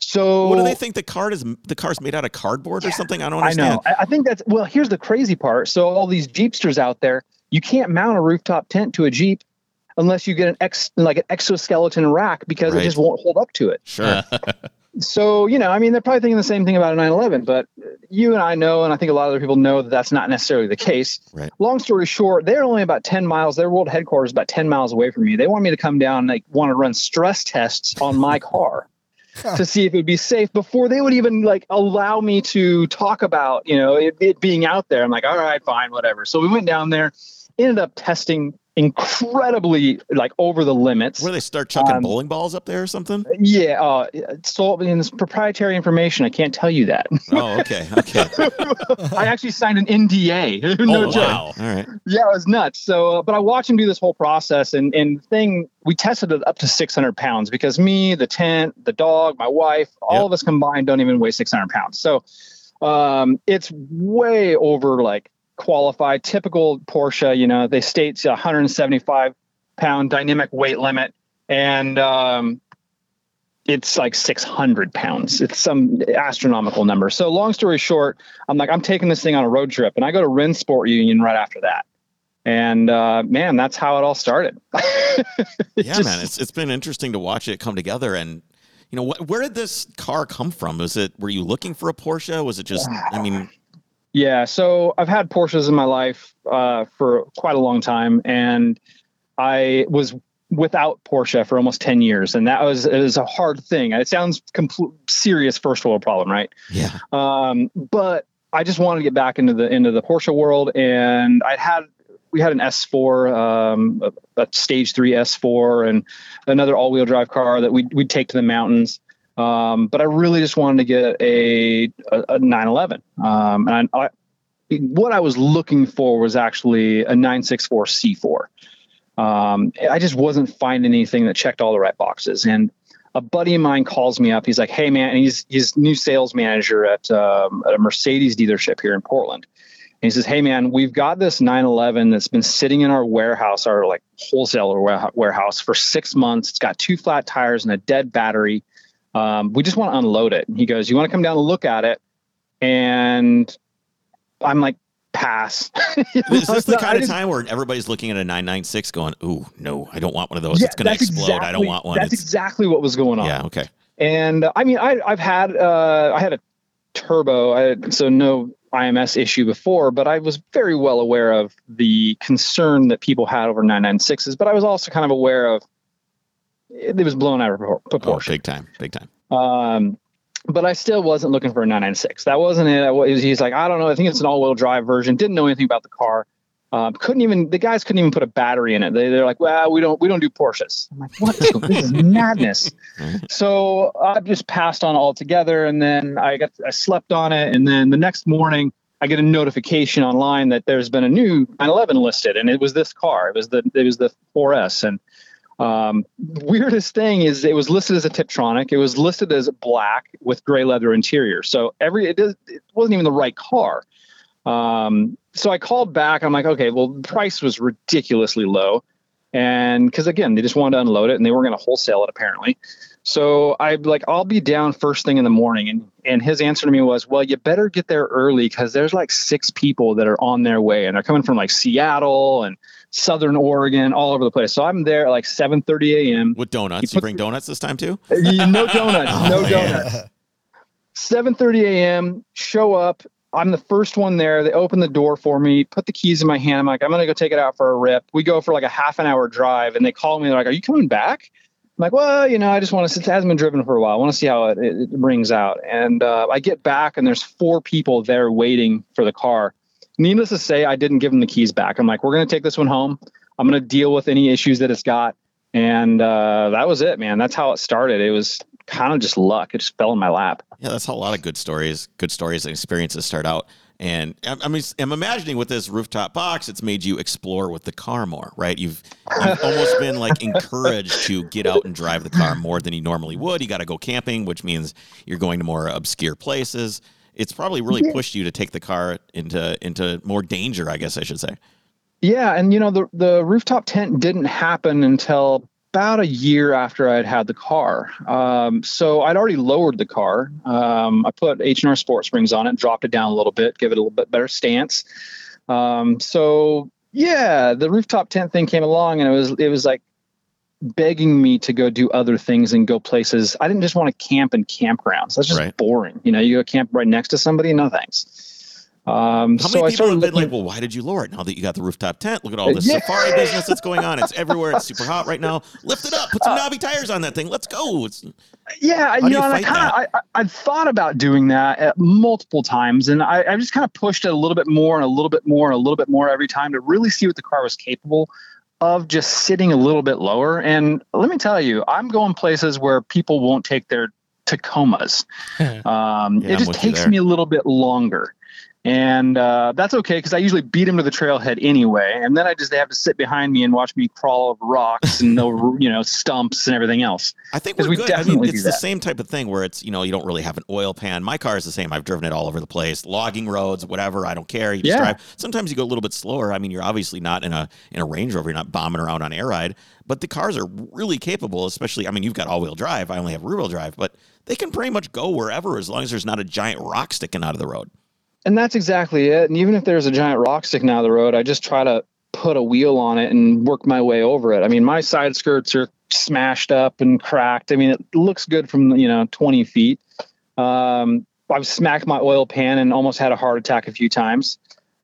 So What do they think the card is? The car's made out of cardboard or something? I don't I know. I, I think that's well. Here's the crazy part. So all these Jeepsters out there, you can't mount a rooftop tent to a Jeep unless you get an ex like an exoskeleton rack because Right. it just won't hold up to it. Sure. So you know, I mean, they're probably thinking the same thing about a 911, but you and I know, and I think a lot of other people know that that's not necessarily the case. Right. Long story short, they're only about 10 miles. Their world headquarters is about 10 miles away from me. They want me to come down and like want to run stress tests on my car to see if it would be safe before they would even like allow me to talk about you know it, it being out there. I'm like, all right, fine, whatever. So we went down there, ended up testing incredibly like over the limits. Where they start chucking Um, bowling balls up there or something? Yeah, uh, it's all in this proprietary information. I can't tell you that. Oh, okay, okay. I actually signed an NDA. no oh, joke. wow. All right. Yeah, it was nuts. So, uh, but I watched him do this whole process, and and thing we tested it up to 600 pounds because me, the tent, the dog, my wife, all Yep. of us combined don't even weigh 600 pounds. So, um, it's way over like qualified. Typical Porsche, you know, they state a 175 pound dynamic weight limit, and um, it's like 600 pounds. It's some astronomical number. So, long story short, I'm like, I'm taking this thing on a road trip, and I go to Rennsport Reunion right after that. And uh, man, that's how it all started. It Yeah, just- man. It's it's been interesting to watch it come together and. You know, wh- where did this car come from? Was it, were you looking for a Porsche? Was it just, I mean, Yeah, so I've had Porsches in my life uh, for quite a long time, and I was without Porsche for almost ten years, and that was it was a hard thing. It sounds complete serious first world problem, right? yeah. Um, but I just wanted to get back into the into the Porsche world, and I had we had an S4, um, a, a stage three S4, and another all wheel drive car that we we'd take to the mountains. Um, but I really just wanted to get a a, a 911, um, and I, I, what I was looking for was actually a 964 C4. Um, I just wasn't finding anything that checked all the right boxes, and a buddy of mine calls me up. He's like, "Hey, man," he's he's new sales manager at um, at a Mercedes dealership here in Portland. And he says, "Hey, man, we've got this 911 that's been sitting in our warehouse, our like wholesaler ware- warehouse for six months. It's got two flat tires and a dead battery. Um, we just want to unload it." He goes, "You want to come down and look at it?" And I'm like, "Pass." Is this the kind of just- time where everybody's looking at a 996 going, ooh, no, I don't want one of those. Yeah, it's going to explode. I don't want one. That's It's, exactly what was going on. yeah, okay. And uh, I mean, I, I've had uh, I had a turbo, I so no IMS issue before, but I was very well aware of the concern that people had over 996s. But I was also kind of aware of it, it was blown out of propor- Oh, proportion. big time, big time. Um, but I still wasn't looking for a 996. That wasn't it. I was, he's like, I don't know. I think it's an all-wheel drive version. Didn't know anything about the car. Um, couldn't even the guys couldn't even put a battery in it. They, they're like, well, we don't we don't do Porsches. I'm like, what? is this is madness. So I just passed on altogether, and then I got I slept on it, and then the next morning I get a notification online that there's been a new 911 listed, and it was this car. It was the it was the 4S, and um, weirdest thing is it was listed as a Tiptronic. It was listed as black with gray leather interior. So every it, is, it wasn't even the right car. Um, so I called back. I'm like, okay, well, the price was ridiculously low, and because again, they just wanted to unload it and they weren't going to wholesale it apparently. So I like, I'll be down first thing in the morning, and and his answer to me was, well, you better get there early because there's like six people that are on their way, and they're coming from like Seattle and Southern Oregon, all over the place. So I'm there at like 7:30 a.m. With donuts. You bring donuts this time too? No donuts, no Oh, man. donuts. 7:30 a.m. Show up, I'm the first one there. They open the door for me, put the keys in my hand. I'm like, I'm gonna go take it out for a rip. We go for like a half an hour drive, and they call me. They're like, Are you coming back? I'm like, well, you know, I just want to. Since it hasn't been driven for a while. I want to see how it, it, rings out. And uh, I get back, and there's four people there waiting for the car. Needless to say, I didn't give them the keys back. I'm like, we're gonna take this one home. I'm gonna deal with any issues that it's got. And uh, that was it, man. That's how it started. It was kind of just luck. It just fell in my lap. Yeah, that's how a lot of good stories, good stories and experiences start out. And I mean, I'm imagining with this rooftop box, it's made you explore with the car more, right? You've, you've almost been like encouraged to get out and drive the car more than you normally would. You got to go camping, which means you're going to more obscure places. It's probably really pushed you to take the car into into more danger, I guess I should say. Yeah, and you know the the rooftop tent didn't happen until about a year after I'd had the car. Um, so I'd already lowered the car. Um, I put H&R Sport Springs on it, dropped it down a little bit, give it a little bit better stance. Um, so yeah, the rooftop tent thing came along, and it was it was like begging me to go do other things and go places. I didn't just want to camp in campgrounds. That's just Right. boring. You know, you go camp right next to somebody. No thanks. Um, How so many I people started have been looking like, well, why did you lower it now that you got the rooftop tent? Look at all this Yeah. safari business that's going on. It's everywhere. It's super hot right now. Lift it up. Put Uh, some knobby tires on that thing. Let's go. It's, Yeah, you you know, and I kind of I, I I'd thought about doing that uh, multiple times, and I, I just kind of pushed it a little bit more and a little bit more and a little bit more every time to really see what the car was capable of just sitting a little bit lower. And let me tell you, I'm going places where people won't take their Tacomas. Um, Yeah, it just takes me a little bit longer. And uh, that's okay because I usually beat him to the trailhead anyway, and then I just they have to sit behind me and watch me crawl over rocks and over you know stumps and everything else. I think we're we good. I mean, it's the that. same type of thing where it's, you know, you don't really have an oil pan. My car is the same. I've driven it all over the place, logging roads, whatever. I don't care. You just Yeah. drive. Sometimes you go a little bit slower. I mean, you're obviously not in a in a Range Rover. You're not bombing around on air ride, but the cars are really capable. Especially, I mean, you've got all wheel drive. I only have rear wheel drive, but they can pretty much go wherever as long as there's not a giant rock sticking out of the road. And that's exactly it. And even if there's a giant rock sticking out of the road, I just try to put a wheel on it and work my way over it. I mean, my side skirts are smashed up and cracked. I mean, it looks good from, you know, 20 feet. Um, I've smacked my oil pan and almost had a heart attack a few times.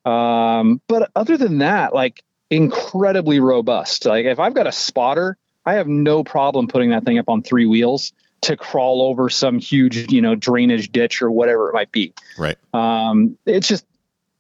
Um, but other than that, like incredibly robust. Like if I've got a spotter, I have no problem putting that thing up on three wheels to crawl over some huge, you know, drainage ditch or whatever it might be Right. um, it's just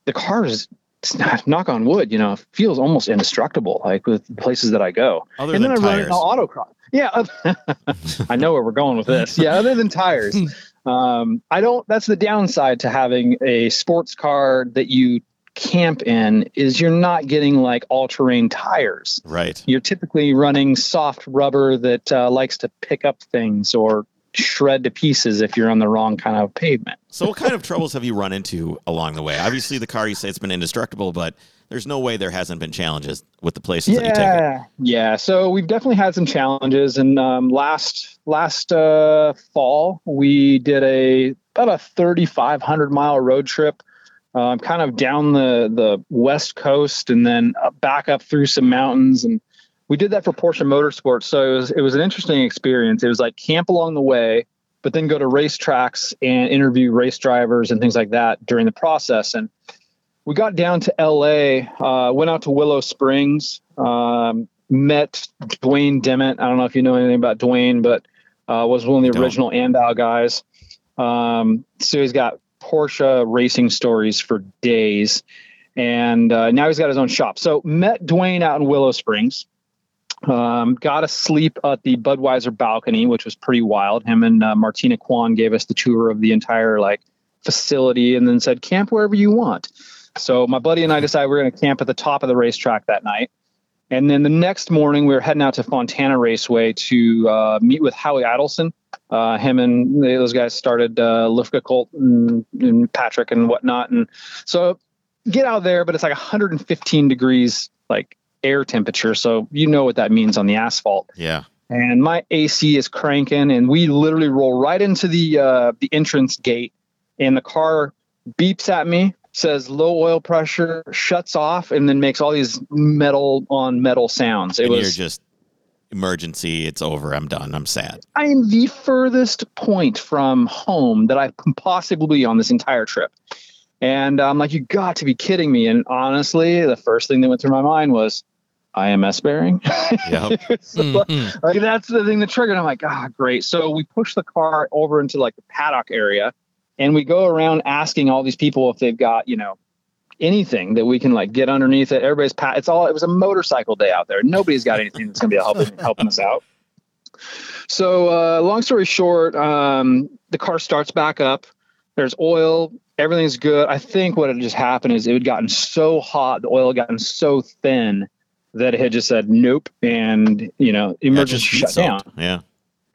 the car is it's not, knock on wood, you know, feels almost indestructible, like with places that I go. Other and than then I run it autocross. Yeah, I know where we're going with this. Yeah, other than tires, um, I don't. That's the downside to having a sports car that you camp in is you're not getting like all-terrain tires. Right. You're typically running soft rubber that uh, likes to pick up things or shred to pieces if you're on the wrong kind of pavement. So, what kind of troubles have you run into along the way? Obviously, the car you say it's been indestructible, but there's no way there hasn't been challenges with the places that you take it. Yeah, yeah. So we've definitely had some challenges, and um, last last uh, fall we did a about a 3,500 mile road trip, um, kind of down the the west coast, and then uh, back up through some mountains, and we did that for Porsche Motorsports. So it was it was an interesting experience. It was like camp along the way, but then go to racetracks and interview race drivers and things like that during the process, and we got down to LA, uh, went out to Willow Springs, um, met Dwayne Demmett. I don't know if you know anything about Dwayne, but uh, was one of the original Andial guys. Um, so he's got Porsche racing stories for days. And uh, now he's got his own shop. So met Dwayne out in Willow Springs. Um, got to sleep at the Budweiser balcony, which was pretty wild. Him and uh, Martina Kwan gave us the tour of the entire like facility, and then said camp wherever you want. So my buddy and I decided we are going to camp at the top of the racetrack that night. And then the next morning, we were heading out to Fontana Raceway to uh, meet with Howie Idelson. Uh, him and they, those guys started uh, Luftgekühlt and, and Patrick and whatnot. And so get out there, but it's like 115 degrees, like air temperature. So you know what that means on the asphalt Yeah. and my AC is cranking, and we literally roll right into the uh, the entrance gate, and the car beeps at me, says low oil pressure, shuts off, and then makes all these metal on metal sounds. It and was you're just emergency. It's over. I'm done. I'm sad. I am the furthest point from home that I can possibly be on this entire trip. And I'm like, you got to be kidding me. And honestly, the first thing that went through my mind was IMS bearing. Yep. So, Mhm. like that's the thing that triggered. I'm like, ah, great. So we push the car over into like the paddock area, and we go around asking all these people if they've got you know anything that we can like get underneath it. Everybody's pat. It's all. It was a motorcycle day out there. Nobody's got anything that's gonna be helping helping us out. So uh, long story short, um, the car starts back up. There's oil. Everything's good. I think what had just happened is it had gotten so hot, the oil had gotten so thin that it had just said nope, and you know emergency heat shut down. Yeah.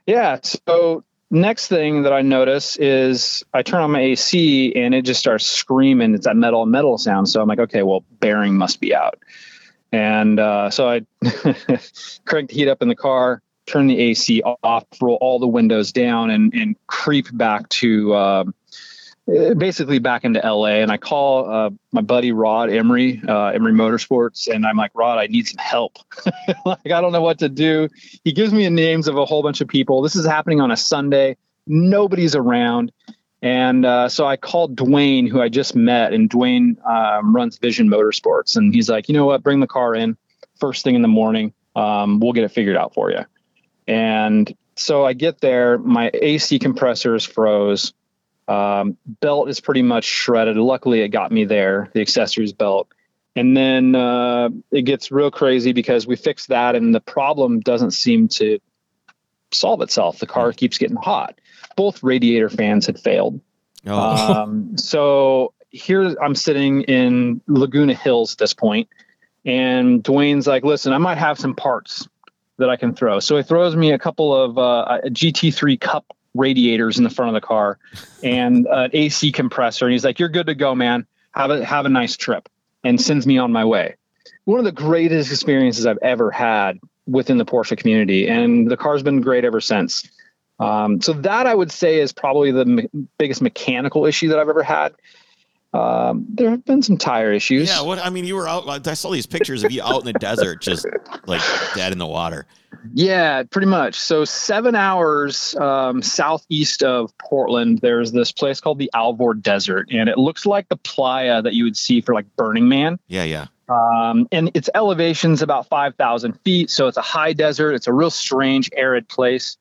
Yeah. So next thing that I notice is I turn on my AC and it just starts screaming. It's that metal metal sound. So I'm like, okay, well, bearing must be out. And uh, so I crank the heat up in the car, turn the AC off, roll all the windows down, and and creep back to. Um, basically back into LA and I call uh, my buddy Rod Emory, uh, Emory Motorsports, and I'm like, Rod, I need some help. like, I don't know what to do. He gives me the names of a whole bunch of people. This is happening on a Sunday. Nobody's around. And uh, so I called Dwayne, who I just met, and Dwayne um, runs Vision Motorsports. And he's like, you know what? Bring the car in first thing in the morning. Um, we'll get it figured out for you. And so I get there, my AC compressor is froze. Um, belt is pretty much shredded. Luckily, it got me there, the accessories belt. And then uh, it gets real crazy because we fixed that, and the problem doesn't seem to solve itself. The car keeps getting hot. Both radiator fans had failed. Oh, Um, so here I'm sitting in Laguna Hills at this point, and Dwayne's like, "Listen, I might have some parts that I can throw." So he throws me a couple of uh, a GT3 Cup radiators in the front of the car and an AC compressor, and he's like, "You're good to go, man. Have a have a nice trip," and sends me on my way. One of the greatest experiences I've ever had within the Porsche community, and the car's been great ever since. Um, so that I would say is probably the me- biggest mechanical issue that I've ever had. Um, there have been some tire issues. yeah. What I mean, you were out. I saw these pictures of you out in the desert, just like dead in the water. Yeah, pretty much. So seven hours um, southeast of Portland, there's this place called the Alvord Desert, and it looks like the playa that you would see for like Burning Man. Yeah, yeah. Um, and its elevation's about 5,000 feet. So it's a high desert. It's a real strange, arid place.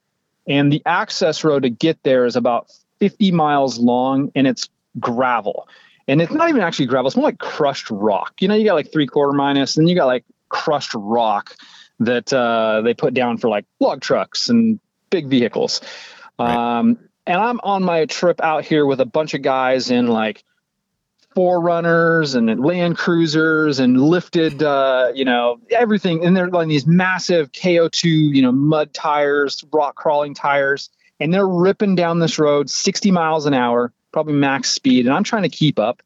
And the access road to get there is about 50 miles long and it's gravel. And it's not even actually gravel, it's more like crushed rock. You know, you got like three quarter minus, and you got like crushed rock that uh, they put down for like log trucks and big vehicles. Right. Um, and I'm on my trip out here with a bunch of guys in like 4Runners and land cruisers and lifted uh you know everything and they're like these massive ko2 you know mud tires rock crawling tires and they're ripping down this road 60 miles an hour probably max speed and i'm trying to keep up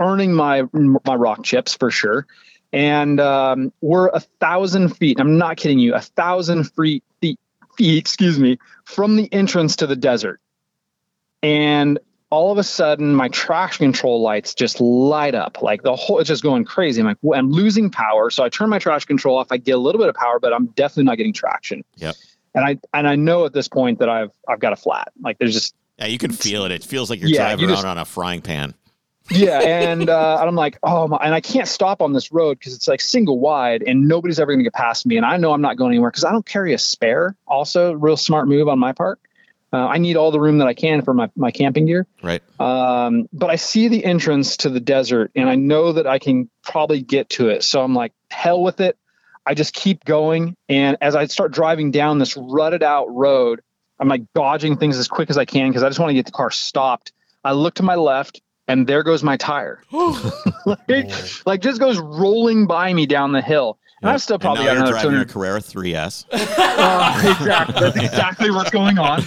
earning my my rock chips for sure and um, we're a thousand feet i'm not kidding you a thousand feet feet, feet excuse me from the entrance to the desert and all of a sudden my traction control lights just light up like the whole it's just going crazy i'm like well, i'm losing power so i turn my traction control off i get a little bit of power but i'm definitely not getting traction Yep. and i and i know at this point that i've i've got a flat like there's just Yeah, you can feel it. It feels like you're Yeah, driving you around just- on a frying pan. Yeah and uh, and i'm like oh my, and i can't stop on this road because it's like single wide and nobody's ever going to get past me and i know i'm not going anywhere because i don't carry a spare also real smart move on my part uh, i need all the room that i can for my, my camping gear Right. um, but I see the entrance to the desert and I know that I can probably get to it. So I'm like, hell with it. I just keep going. And as I start driving down this rutted out road, I'm like dodging things as quick as I can because I just want to get the car stopped. I look to my left and there goes my tire. like, like just goes rolling by me down the hill. And I've still probably and now got you're another driving a Carrera 3S. uh, exactly. That's exactly what's going on.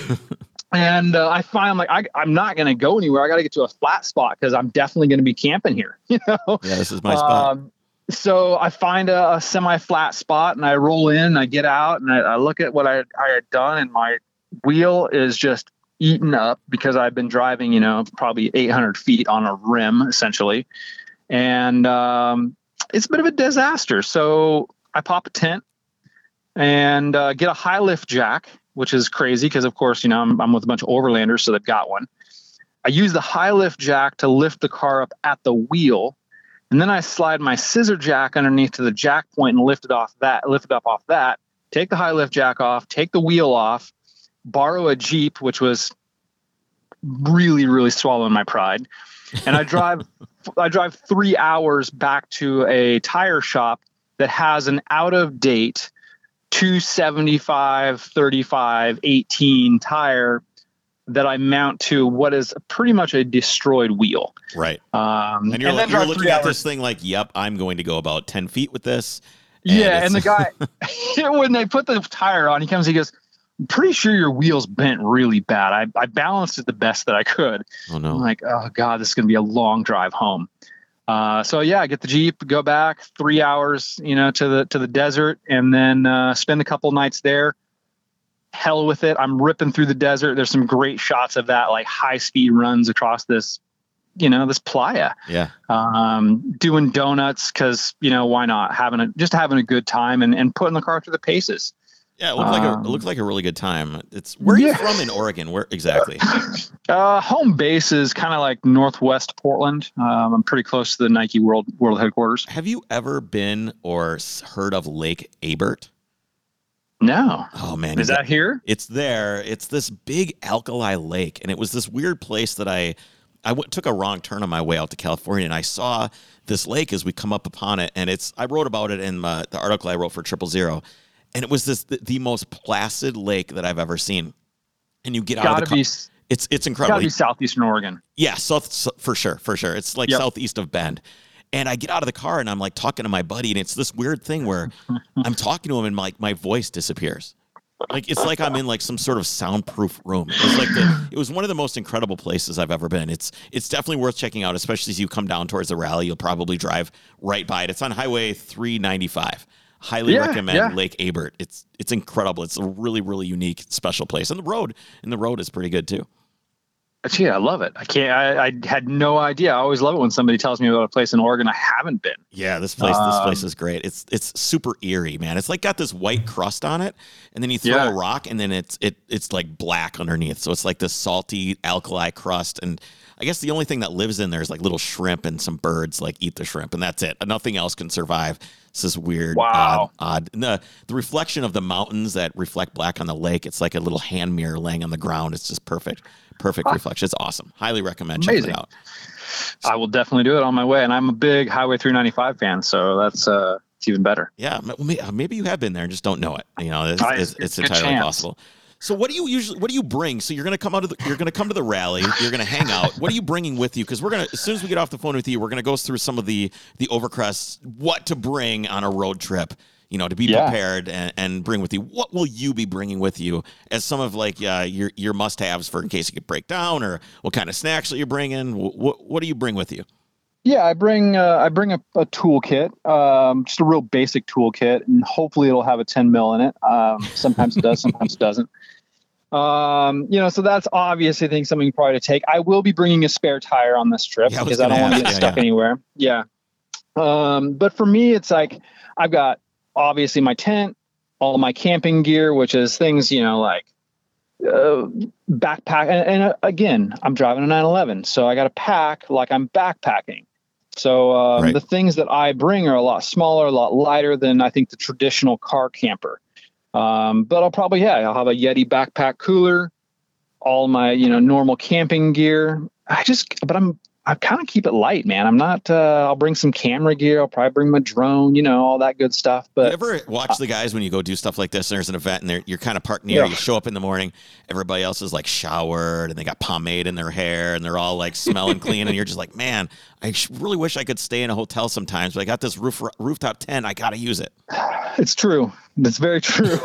And uh, I find I'm like, I, I'm not going to go anywhere. I got to get to a flat spot because I'm definitely going to be camping here. You know. Yeah, this is my spot. Um, so I find a, a semi-flat spot and I roll in. And I get out and I, I look at what I, I had done, and my wheel is just eaten up because I've been driving, you know, probably 800 feet on a rim essentially, and um, it's a bit of a disaster. So I pop a tent and uh, get a high lift jack, which is crazy because, of course, you know, I'm, I'm with a bunch of overlanders, so they've got one. I use the high lift jack to lift the car up at the wheel, and then I slide my scissor jack underneath to the jack point and lift it off that, lift it up off that. Take the high lift jack off, take the wheel off, borrow a Jeep, which was really, really swallowing my pride, and I drive. I drive three hours back to a tire shop that has an out of date 275 35 18 tire that I mount to what is pretty much a destroyed wheel. Right. Um, And you're, then you're looking at hours- this thing like, yep, I'm going to go about 10 feet with this. Yeah, and the guy when they put the tire on, he comes, he goes, I'm pretty sure your wheel's bent really bad. I, I balanced it the best that I could. oh no. I'm like, oh god, this is gonna be a long drive home. Uh, so yeah, I get the Jeep, go back three hours, you know, to the to the desert, and then uh, spend a couple nights there. Hell with it. I'm ripping through the desert. There's some great shots of that, like high speed runs across this, you know, this playa. Yeah. Um, doing donuts because you know why not? Having a just having a good time and, and putting the car through the paces. Yeah. It looked like a, Um, it looked like a really good time. It's where are you yeah. from in Oregon? Where exactly? Uh, home base is kind of like northwest Portland. Um, I'm pretty close to the Nike World World headquarters. Have you ever been or heard of Lake Abert? No, Oh man, is that here? It's there. It's this big alkali lake, and it was this weird place that I I w- took a wrong turn on my way out to California, and I saw this lake as we come up upon it, and it's I wrote about it in my, the article I wrote for Triple Zero, and it was this the, the most placid lake that I've ever seen. And you get out of the be, car, it's it's incredible. gotta be southeastern Oregon. Yeah, south so- for sure, for sure. It's like Yep. southeast of Bend. And I get out of the car and I'm like talking to my buddy, and it's this weird thing where I'm talking to him and like my voice disappears. Like it's like I'm in like some sort of soundproof room. It was like the, it was one of the most incredible places I've ever been. It's it's definitely worth checking out, especially as you come down towards the rally. You'll probably drive right by it. It's on Highway 395. Highly Yeah, recommend yeah. Lake Abert. It's it's incredible. It's a really really unique special place, and the road and the road is pretty good too. Yeah, I love it. I can't. I, I had no idea. I always love it when somebody tells me about a place in Oregon I haven't been. Yeah, this place this place Um, is great. It's it's super eerie, man. It's like got this white crust on it, and then you throw Yeah. a rock, and then it's it it's like black underneath. So it's like this salty alkali crust, and I guess the only thing that lives in there is like little shrimp and some birds like eat the shrimp, and that's it. Nothing else can survive. It's this weird, Wow. odd, odd. The the reflection of the mountains that reflect black on the lake. It's like a little hand mirror laying on the ground. It's just perfect, perfect reflection. It's awesome. Highly recommend checking it out. I will definitely do it on my way, and I'm a big Highway 395 fan, so that's uh, it's even better. Yeah, m- maybe you have been there and just don't know it. You know, it's, I- it's, it's entirely chance. possible. So, what do you usually? What do you bring? So, you're going to come out of the, you're going to come to the rally. You're going to hang out. What are you bringing with you? Because we're going to as soon as we get off the phone with you, we're going to go through some of the the overcrest, what to bring on a road trip. You know, to be Yeah. prepared and, and bring with you. What will you be bringing with you as some of like uh, your your must haves for in case you could break down, or what kind of snacks that you're bringing? What what do you bring with you? Yeah, I bring uh, I bring a, a toolkit, um, just a real basic toolkit, and hopefully it'll have a 10 mil in it. Um, sometimes it does, sometimes it doesn't. Um, you know, so that's obviously I think something probably to take. I will be bringing a spare tire on this trip Yeah, I because I don't want to get Yeah, stuck yeah. anywhere. Yeah. Um, but for me, it's like I've got obviously my tent, all my camping gear, which is things you know like uh, backpack. And, and uh, again, I'm driving a 911, so I got to pack like I'm backpacking. So um, Right. the things that I bring are a lot smaller, a lot lighter than I think the traditional car camper. Um, but I'll probably yeah, I'll have a Yeti backpack cooler, all my you know normal camping gear. I just but I'm I kind of keep it light, man. I'm not. Uh, I'll bring some camera gear. I'll probably bring my drone. You know all that good stuff. you But ever watch the guys when you go do stuff like this and there's an event and you're kind of parked near, Yeah. you show up in the morning, everybody else is like showered and they got pomade in their hair and they're all like smelling clean and you're just like, man, I really wish I could stay in a hotel sometimes, but I got this roof rooftop tent, I got to use it. It's true. It's very true.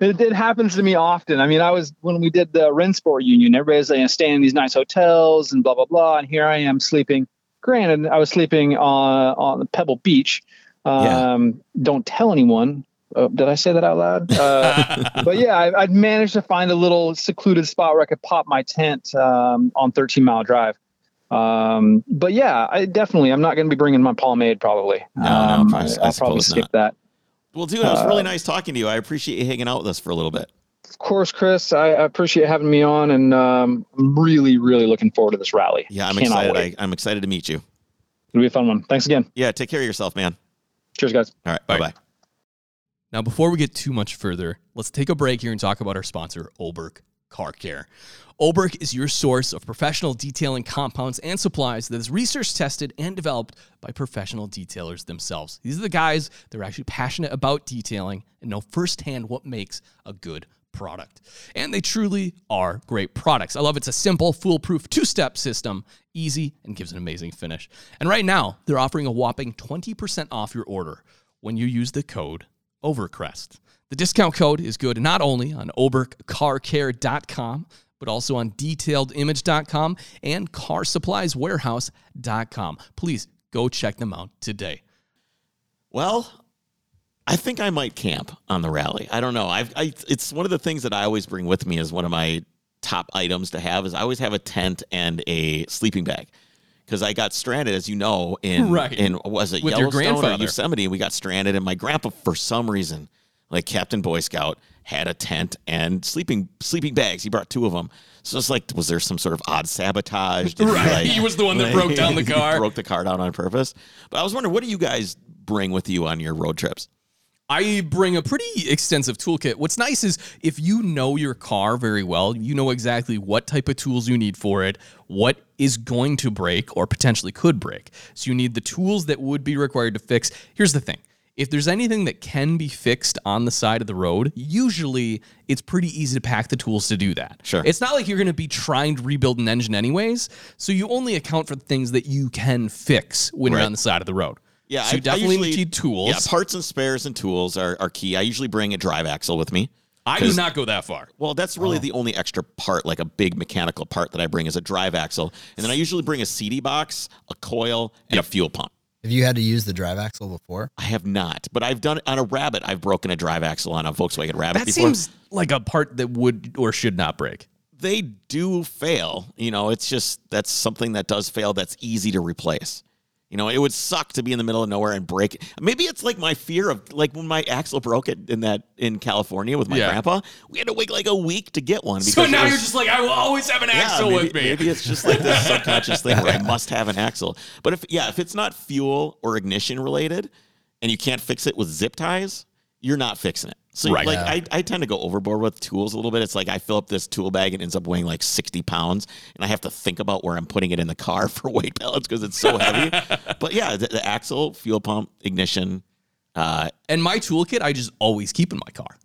it, it happens to me often. I mean, I was when we did the Rennsport Reunion. Everybody's know, staying in these nice hotels and blah blah blah, and here I am sleeping. Granted, I was sleeping on on Pebble Beach. Yeah. Um, Don't tell anyone. Uh, did I say that out loud? Uh, but yeah, I, I'd managed to find a little secluded spot where I could pop my tent um, on 13 Mile Drive. Um, but yeah, I definitely, I'm not going to be bringing my pomade probably. No, um, I- I I'll probably skip not. that. Well, dude, it was really Uh, nice talking to you. I appreciate you hanging out with us for a little bit. of course, Chris. I I appreciate having me on, and um, I'm really, really looking forward to this rally. Yeah, I'm Cannot excited. wait. I, I'm excited to meet you. It'll be a fun one. Thanks again. Yeah, take care of yourself, man. Cheers, guys. All right, bye bye. Now, before we get too much further, let's take a break here and talk about our sponsor, Oberk Car Care. Oberk is your source of professional detailing compounds and supplies that is research tested and developed by professional detailers themselves. These are the guys that are actually passionate about detailing and know firsthand what makes a good product. And they truly are great products. I love it's a simple, foolproof two step system, easy, and gives an amazing finish. And right now, they're offering a whopping 20% off your order when you use the code Overcrest. The discount code is good not only on oberkcarcare.com, but also on detailedimage.com and carsupplieswarehouse.com. Please go check them out today. Well, I think I might camp on the rally. I don't know. I've, I, it's one of the things that I always bring with me as one of my top items to have is I always have a tent and a sleeping bag because I got stranded, as you know, in Right. in was it With Yellowstone or. Yosemite? We got stranded, and my grandpa, for some reason, like Captain Boy Scout, had a tent and sleeping sleeping bags. He brought two of them. So it's like, was there some sort of odd sabotage? Did Right. like- He was the one that broke down the car. broke the car down on purpose. But I was wondering, what do you guys bring with you on your road trips? I bring a pretty extensive toolkit. What's nice is if you know your car very well, you know exactly what type of tools you need for it, what is going to break or potentially could break. So you need the tools that would be required to fix. Here's the thing. If there's anything that can be fixed on the side of the road, usually it's pretty easy to pack the tools to do that. Sure. It's not like you're going to be trying to rebuild an engine anyways, so you only account for the things that you can fix when Right. you're on the side of the road. Yeah, so you I- I definitely usually- need tools. Yeah, parts and spares and tools are, are key. I usually bring a drive axle with me. I do not go that far. Well, that's really oh. the only extra part, like a big mechanical part that I bring is a drive axle. And then I usually bring a CD box, a coil, and a fuel pump. Have you had to use the drive axle before? I have not, but I've done it on a Rabbit. I've broken a drive axle on a Volkswagen Rabbit That before. seems like a part that would or should not break. they do fail. You know, it's just that's something that does fail that's easy to replace. You know, it would suck to be in the middle of nowhere and break it. Maybe it's like my fear of like when my axle broke it in that in California with my Yeah. grandpa. We had to wait like a week to get one. So now was- you're just like, I will always have an yeah, axle maybe, with me. maybe it's just like this subconscious thing where I must have an axle. But if yeah, if it's not fuel or ignition related, and you can't fix it with zip ties, you're not fixing it. So Right. like Yeah. I, I tend to go overboard with tools a little bit. It's like I fill up this tool bag and it ends up weighing like 60 pounds, and I have to think about where I'm putting it in the car for weight balance because it's so heavy. but yeah, the, the axle, fuel pump, ignition. Uh, And my toolkit, I just always keep in my car.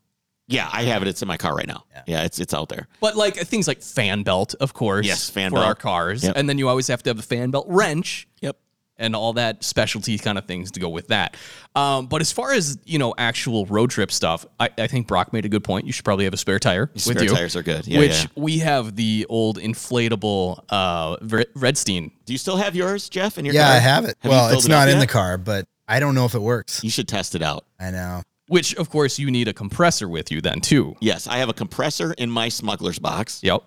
yeah, I have it. It's in my car right now. Yeah, it's it's out there. But like things like fan belt, of course. Yes, fan for belt. our cars. Yep. And then you always have to have a fan belt wrench Yep. And all that specialty kind of things to go with that. Um, but as far as you know, actual road trip stuff, I, I think Brock made a good point. You should probably have a spare tire with Spare you. tires are good. Yeah, which yeah. we have the old inflatable uh, Ver- Redstein. Do you still have yours, Jeff? In your Yeah, car? I have it. Have well, filled it's it not in yet? the car, but I don't know if it works. You should test it out. I know. Which, of course, you need a compressor with you then too. Yes, I have a compressor in my smuggler's box, Yep.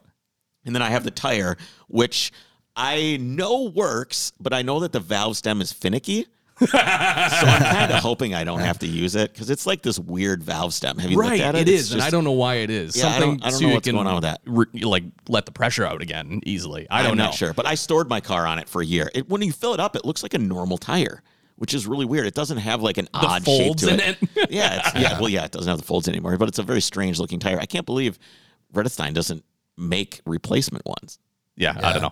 and then I have the tire, which I know works, but I know that the valve stem is finicky. so I'm kind of hoping I don't have to use it because it's like this weird valve stem. Have you Right, looked at it? it is, and I don't know why it is. Yeah, I Something don't- I don't so know what's can going on with that. re- like let the pressure out again easily. I don't I'm know. not sure, but I stored my car on it for a year. It, when you fill it up, it looks like a normal tire, which is really weird. It doesn't have like an The odd shape folds to in it. it. yeah, it's, yeah. Well, yeah, it doesn't have the folds anymore, but it's a very strange looking tire. I can't believe Redstein doesn't make replacement ones. Yeah, I don't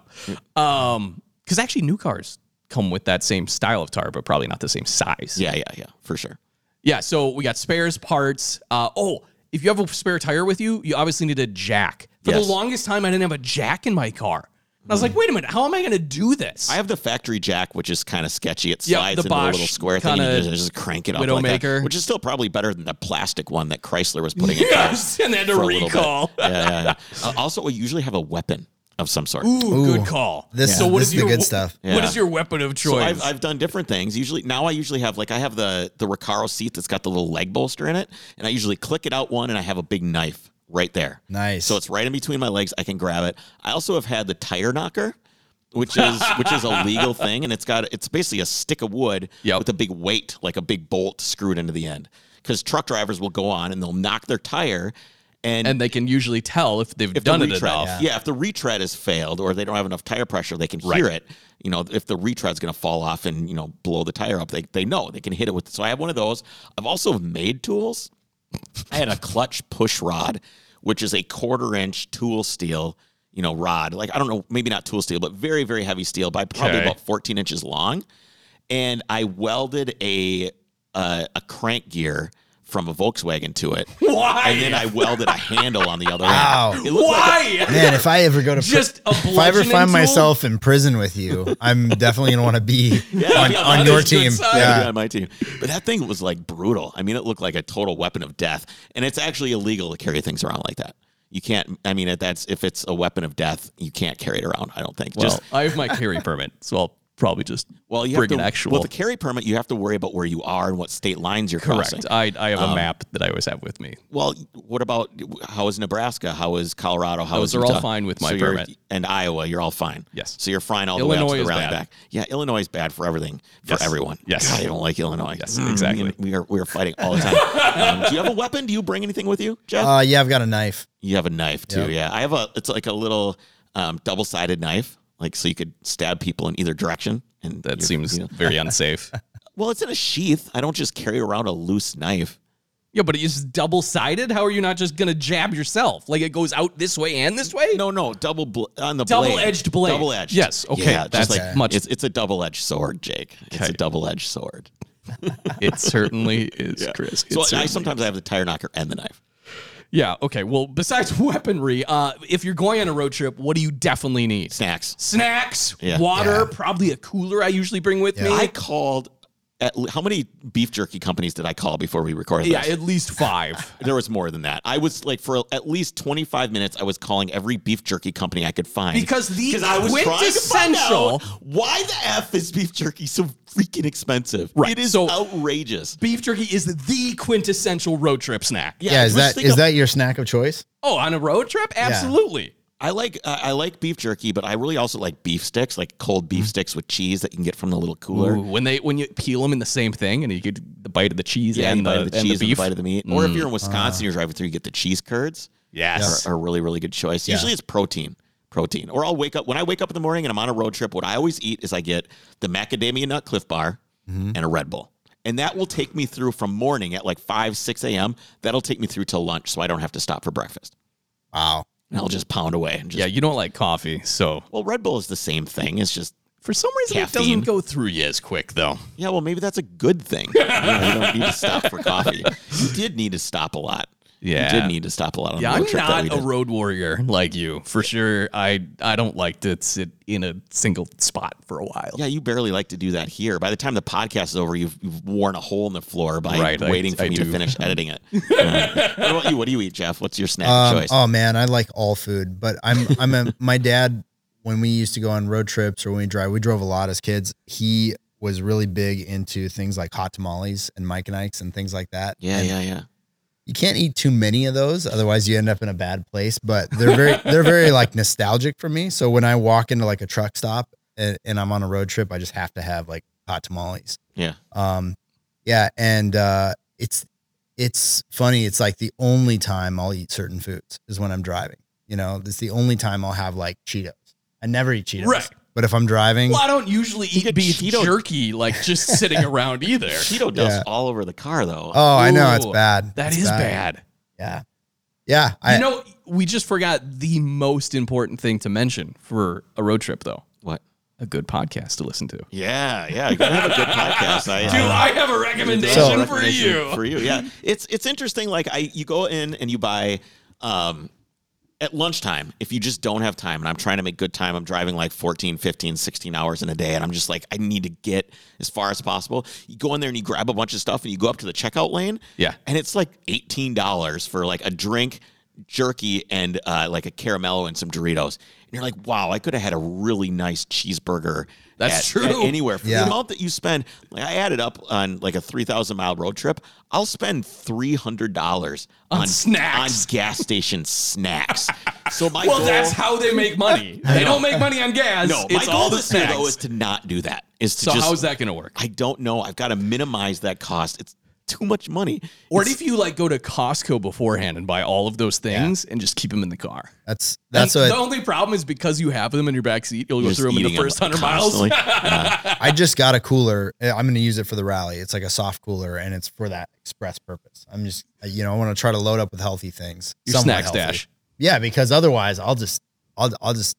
know. Um, because actually, new cars come with that same style of tire, but probably not the same size. Yeah, yeah, yeah, for sure. Yeah. So we got spares, parts. Uh, oh, if you have a spare tire with you, you obviously need a jack. For Yes. the longest time, I didn't have a jack in my car. And I was like, wait a minute, how am I going to do this? I have the factory jack, which is kind of sketchy. It Yeah, slides the into a little square thing, and you just, crank it up like that, which is still probably better than the plastic one that Chrysler was putting in Yes, cars and they had to for a little bit. recall. Yeah, yeah, yeah. Uh, also, we usually have a weapon of some sort. Ooh, Ooh, good call. this- so what this is is the your good stuff. What Yeah. is your weapon of choice? So I've, I've done different things. Usually now I usually have like I have the the Recaro seat that's got the little leg bolster in it, and I usually click it out one, and I have a big knife right there. Nice. So it's right in between my legs. I can grab it. I also have had the tire knocker, which is which is a legal thing, and it's got it's basically a stick of wood Yep. with a big weight, like a big bolt screwed into the end. Because truck drivers will go on and they'll knock their tire. And and they can usually tell if they've if done the it enough. yeah. if the retread has failed or they don't have enough tire pressure, they can hear it. You know, if the retread's going to fall off and you know blow the tire up, they they know they can hit it with. So I have one of those. I've also made tools. I had a clutch push rod, which is a quarter inch tool steel, you know, rod. Like I don't know, maybe not tool steel, but very very heavy steel, by probably Okay. about 14 inches long. And I welded a uh, a crank gear from a Volkswagen to it. Why? And then I welded a handle on the other Wow. end. It looked like a- Why? Man, if I ever go to pri- Just a if I ever find tool? myself in prison with you, I'm definitely gonna want to be Yeah, on, yeah, on your team. yeah. Yeah. on my team. But that thing was like brutal. I mean, it looked like a total weapon of death, and it's actually illegal to carry things around like that. You can't. I mean, if that's if it's a weapon of death, you can't carry it around. I don't think. Well, Just I have my carry permit, so I'll probably just well, you bring have to, an actual. With the carry permit, you have to worry about where you are and what state lines you're crossing. correct. I I have a Um, map that I always have with me. Well, what about how is Nebraska? How is Colorado? How Those is are all fine with my So permit. And Iowa, you're all fine. Yes. So you're fine all the way up to is the rally bad. back. Yeah, Illinois is bad for everything for Yes. everyone. Yes. God, I don't like Illinois. Yes, Mm, exactly. We are we are fighting all the time. um, do you have a weapon? Do you bring anything with you, Jeff? Uh, yeah, I've got a knife. you have a knife too. Yeah. Yeah. I have a. It's like a little um, double sided knife, like so you could stab people in either direction. And That seems you know- very unsafe. well. It's in a sheath. I don't just carry around a loose knife. yeah, but it's double sided. How are you not just gonna jab yourself? Like it goes out this way and this way? No, no, double bl- on the blade. Double-edged blade. Double edged. Yes, okay, Yeah, that's like much- It's it's a double edged sword, Jake. It's Okay. a double edged sword. It certainly is, Chris. It So I certainly sometimes I have the tire knocker and the knife. Yeah. Okay. Well, besides weaponry, uh, if you're going on a road trip, what do you definitely need? Snacks. Snacks, Yeah. water, Yeah. probably a cooler. I usually bring with me. I called. At, le- how many beef jerky companies did I call before we recorded this? yeah, this? at least five. there was more than that. I was like for at least 25 minutes I was calling every beef jerky company I could find. Because the I was trying to find quintessential- out why the F is beef jerky so freaking expensive. Right, It is so- outrageous. Beef jerky is the quintessential road trip snack. Yeah, is just that think is of- that your snack of choice? Oh, on a road trip? Absolutely. I like uh, I like beef jerky, but I really also like beef sticks, like cold beef mm-hmm. sticks with cheese that you can get from the little cooler. Ooh, when they when you peel them in the same thing and you get the bite of the cheese Yeah, and, you bite the, of the and cheese the and beef. the bite of the meat. Or if mm. you're in Wisconsin, ah. you're driving through, you get the cheese curds. yes. Are, are a really really good choice. Yeah. Usually it's protein, protein. Or I'll wake up when I wake up in the morning and I'm on a road trip. What I always eat is I get the macadamia nut Clif Bar mm-hmm. and a Red Bull. And that will take me through from morning at like 5, 6 a.m. That'll take me through till lunch so I don't have to stop for breakfast. Wow. And I'll just pound away. And just, Yeah, you don't like coffee, so Well, Red Bull is the same thing. It's just for some reason Caffeine. it doesn't go through you as quick though. Yeah, well, maybe that's a good thing. you, know, you don't need to stop for coffee. You did need to stop a lot. Yeah. You did need to stop a lot on Yeah, the I'm road trip that we not a road warrior like you for sure. I I don't like to sit in a single spot for a while. Yeah, you barely like to do that here. By the time the podcast is over, you've, you've worn a hole in the floor by Right, I- waiting for I me to finish editing it. Uh, what about you? What do you eat, Jeff? What's your snack Um, choice? oh man, I like all food, but I'm I'm a my dad. When we used to go on road trips or when we drive, we drove a lot as kids. He was really big into things like hot tamales and Mike and Ike's and things like that. yeah, And yeah, yeah. You can't eat too many of those, otherwise you end up in a bad place. But they're very they're very like nostalgic for me. So when I walk into like a truck stop and, and I'm on a road trip, I just have to have like hot tamales. Yeah. Um, yeah, and uh, it's it's funny. It's like the only time I'll eat certain foods is when I'm driving. You know, it's the only time I'll have like Cheetos. I never eat Cheetos, Right. But if I'm driving, Well, I don't usually eat beef Cheeto- jerky like just sitting around either. Cheeto dust Yeah. all over the car, though. oh, I know it's bad. That It's is bad. Yeah, yeah. I, you know, we just forgot the most important thing to mention for a road trip, though. what? A good podcast to listen to. Yeah, yeah. You gotta have a good podcast. I, Do I have a recommendation So- for you? for you. Yeah, it's it's interesting. Like I, you go in and you buy, um, at lunchtime if you just don't have time and i'm trying to make good time i'm driving like 14 15 16 hours in a day and i'm just like i need to get as far as possible you go in there and you grab a bunch of stuff and you go up to the checkout lane Yeah. and it's like $18 for like a drink jerky and uh, like a caramello and some doritos and you're like wow i could have had a really nice cheeseburger That's at- true. at anywhere for Yeah. the amount that you spend like i added up on like a 3000 mile road trip i'll spend $300 On on snacks. on gas station snacks. So my Well, goal, that's how they make money. They don't make money on gas. no, my goal all the this year though is to not do that. Is to so just how's that going to work? I don't know. I've got to minimize that cost. It's too much money. Or It's- if you like go to Costco beforehand and buy all of those things and just keep them in the car. That's that's what the only problem is because you have them in your back seat, you'll go through them in the first hundred miles. Yeah. I just got a cooler. I'm going to use it for the rally. It's like a soft cooler, and it's for that express purpose. I'm just, uh, you know, I want to try to load up with healthy things. Your snack healthy. stash. Yeah, because otherwise, I'll just, I'll, I'll just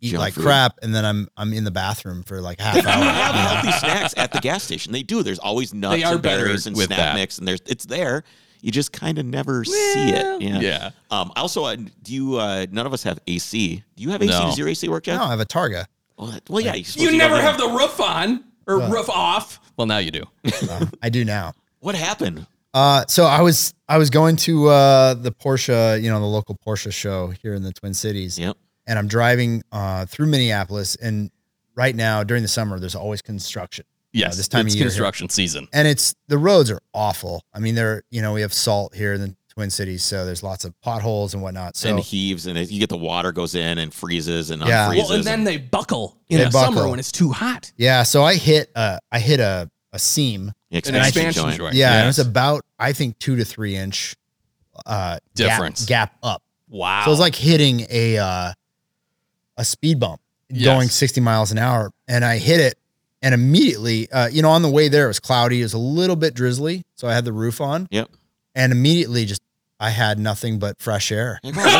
eat Junk like food. crap, and then I'm, I'm in the bathroom for like half But you hour. have you know? healthy snacks at the gas station. They do. There's always nuts They are and better berries and with snap that. mix, and there's it's there. You just kind of never see it. Yeah. Yeah. Um. Also, uh, do you? Uh, none of us have AC. Do you have AC? No. Does your AC work, Jeff? No, I have a Targa. Well, that- well, yeah. you're You to go never have the roof on or Well. roof off. Well, now you do. Uh, I do now. What happened? Uh, so I was, I was going to uh, the Porsche, you know, the local Porsche show here in the Twin Cities. Yep. And I'm driving uh, through Minneapolis. And right now, during the summer, there's always construction. Yes, this time of it's year here. construction season. and it's the roads are awful. I mean, they're you know we have salt here in the Twin Cities, so there's lots of potholes and whatnot. So and heaves, and it, you get the water goes in and freezes and Yeah. unfreezes. Well, and then they buckle in They the summer when it's too hot. yeah, so I hit uh I hit a a seam. The An expansion expansion joint. joint. Yeah, and Yes. it's about I think two to three inch uh gap- Difference. gap, up. Wow. So it's like hitting a uh a speed bump Yes. going 60 miles an hour, and I hit it. And immediately, uh, you know, on the way there, it was cloudy. It was a little bit drizzly. So I had the roof on. Yep. And immediately, just I had nothing but fresh air. Like, oh, this,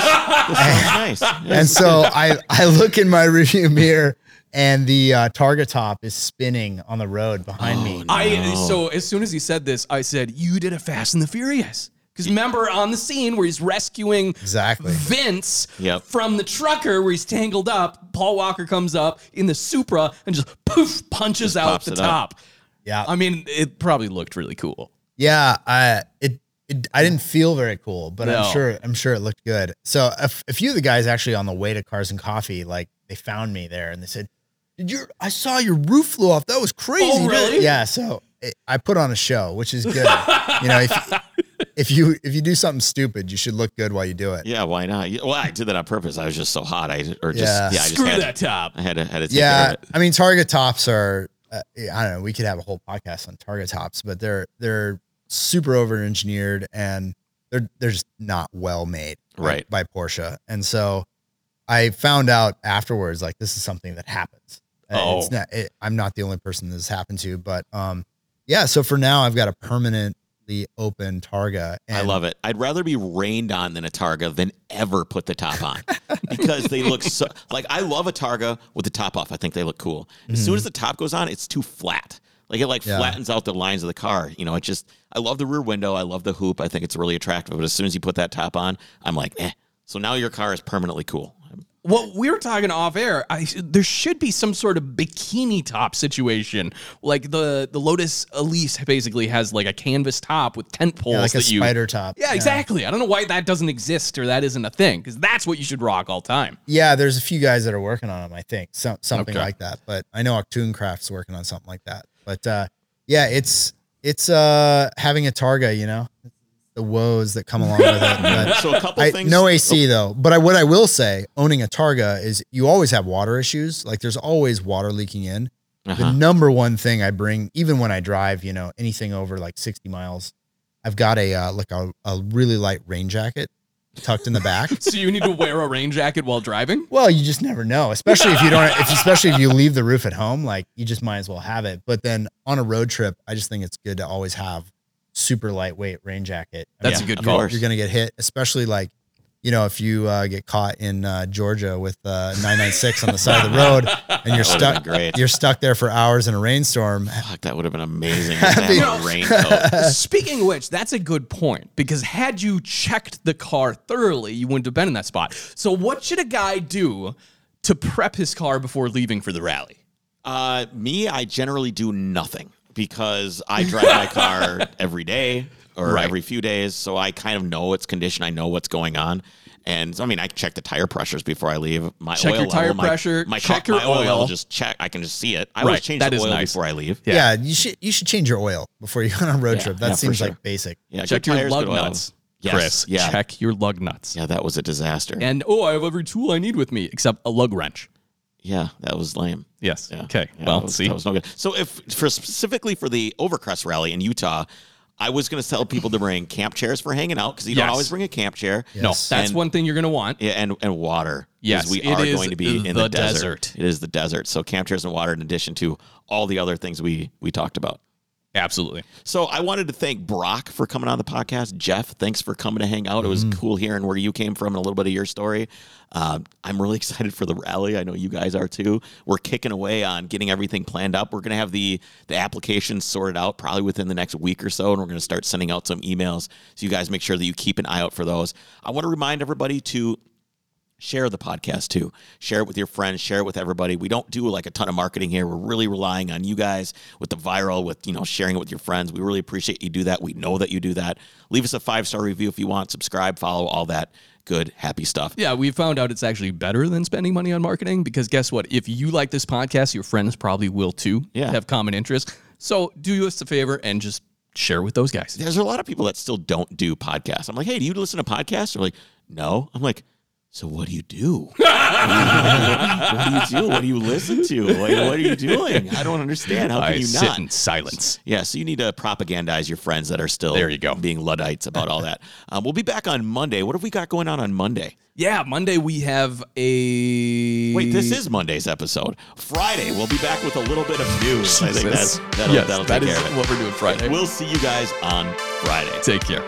this sounds nice. and so I I look in my rearview mirror and the uh, Targa top is spinning on the road behind me. Oh, I so as soon as he said this, I said, "You did a Fast and the Furious." Because remember on the scene where he's rescuing Exactly. Vince Yep. from the trucker where he's tangled up, Paul Walker comes up in the Supra and just poof punches out pops the it up. top. Yeah, I mean, it probably looked really cool. yeah. I it, it I didn't feel very cool, but No. I'm sure I'm sure it looked good. So a, f- a few of the guys actually on the way to Cars and Coffee, like they found me there and they said, "Did your I saw your roof flew off? That was crazy." Oh, really? Yeah. So it, I put on a show, which is good. you know, if if you if you do something stupid, you should look good while you do it. Yeah, why not? Well, I did that on purpose. I was just so hot. I or just Yeah. yeah, I just Screw had that top. I had to had to take Yeah, of it. I mean, Targa tops are. Uh, I don't know. We could have a whole podcast on Targa tops, but they're they're super over engineered and they're they're just not well made, Right. by, Porsche. And so I found out afterwards, like this is something that happens. Uh, Oh. it's not. It, I'm not the only person this happened to, but um, yeah. So for now, I've got a permanently open Targa. And I love it. I'd rather be rained on than a Targa than ever put the top on because they look so like I love a Targa with the top off. I think they look cool. As soon as the top goes on, it's too flat. Like it like Mm-hmm. Yeah. flattens out the lines of the car. You know, it just I love the rear window. I love the hoop. I think it's really attractive. But as soon as you put that top on, I'm like, eh. So now your car is permanently cool. Well, we were talking off air. I there should be some sort of bikini top situation, like the the Lotus Elise basically has like a canvas top with tent poles Yeah, like a you. spider top. Yeah, exactly. I don't know why that doesn't exist or that isn't a thing because that's what you should rock all time. Yeah, there's a few guys that are working on them. I think some something Okay. like that. But I know Octoon Craft's working on something like that. But uh, yeah, it's it's uh having a Targa. You know, the woes that come along with it. But So a couple I, things. no AC though. But I, what I will say, owning a Targa is you always have water issues. Like there's always water leaking in. The Uh-huh. number one thing I bring, even when I drive, you know, anything over like 60 miles, I've got a uh, like a, a really light rain jacket tucked in the back. So you need to wear a rain jacket while driving. Well, you just never know, especially if you don't, if especially if you leave the roof at home, like you just might as well have it. But then on a road trip, I just think it's good to always have super lightweight rain jacket. I That's a good of call. course. You're gonna get hit, especially like, you know, if you uh, get caught in uh, Georgia with uh, 996 on the side of the road and you're stuck, great. you're stuck there for hours in a rainstorm. Fuck, that would have been amazing. to have a raincoat. Speaking of which, that's a good point because had you checked the car thoroughly, you wouldn't have been in that spot. So, what should a guy do to prep his car before leaving for the rally? Uh, me, I generally do nothing because I drive my car every day or Right. every few days, so I kind of know its condition. I know what's going on, and I mean, I check the tire pressures before I leave. My Check oil your tire level, pressure, my, check car, your my oil. oil. Just check. I can just see it. I always change that the is oil nice. before I leave. Yeah. you should you should change your oil before you go on a road Yeah, trip. That yeah, seems sure. like basic. Yeah, Check your tires, lug nuts, Yes, Chris. yeah, Check your lug nuts. yeah. That was a disaster. And oh, I have every tool I need with me except a lug wrench. Yeah, that was lame. Yes. Yeah. Okay. Yeah, well, that was, see. that was no good. So if for specifically for the Overcrest rally in Utah, I was going to tell people to bring camp chairs for hanging out because you Yes. don't always bring a camp chair. No, that's And- one thing you're going to want. Yeah, and and water. 'cause Yes, we it are is going to be in the, the desert. desert. It is the desert. So camp chairs and water, in addition to all the other things we we talked about. Absolutely. So I wanted to thank Brock for coming on the podcast. Jeff, thanks for coming to hang out. It was cool hearing where you came from and a little bit of your story. Um, I'm really excited for the rally. I know you guys are too. We're kicking away on getting everything planned up. We're going to have the the applications sorted out probably within the next week or so, and we're going to start sending out some emails. So you guys make sure that you keep an eye out for those. I want to remind everybody to share the podcast too. Share it with your friends, share it with everybody. We don't do like a ton of marketing here. We're really relying on you guys with the viral, with, you know, sharing it with your friends. We really appreciate you do that. We know that you do that. Leave us a five star review if you want, subscribe, follow, all that good, happy stuff. Yeah, we found out it's actually better than spending money on marketing because guess what? If you like this podcast, your friends probably will too. Yeah. Have common interests. So do us a favor and just share with those guys. There's a lot of people that still don't do podcasts. I'm like, hey, do you listen to podcasts? They're like, no. I'm like, so what do you do? what do you do? What do you listen to? Like, what are you doing? I don't understand. How can I you sit not? in silence. Yeah, so you need to propagandize your friends that are still There you go. being Luddites about all that. Um, we'll be back on Monday. What have we got going on on Monday? Yeah, Monday we have a Wait, this is Monday's episode. Friday, we'll be back with a little bit of news. I think that's, that'll, yes, that'll that take is care of it. what we're doing Friday. We'll see you guys on Friday. Take care.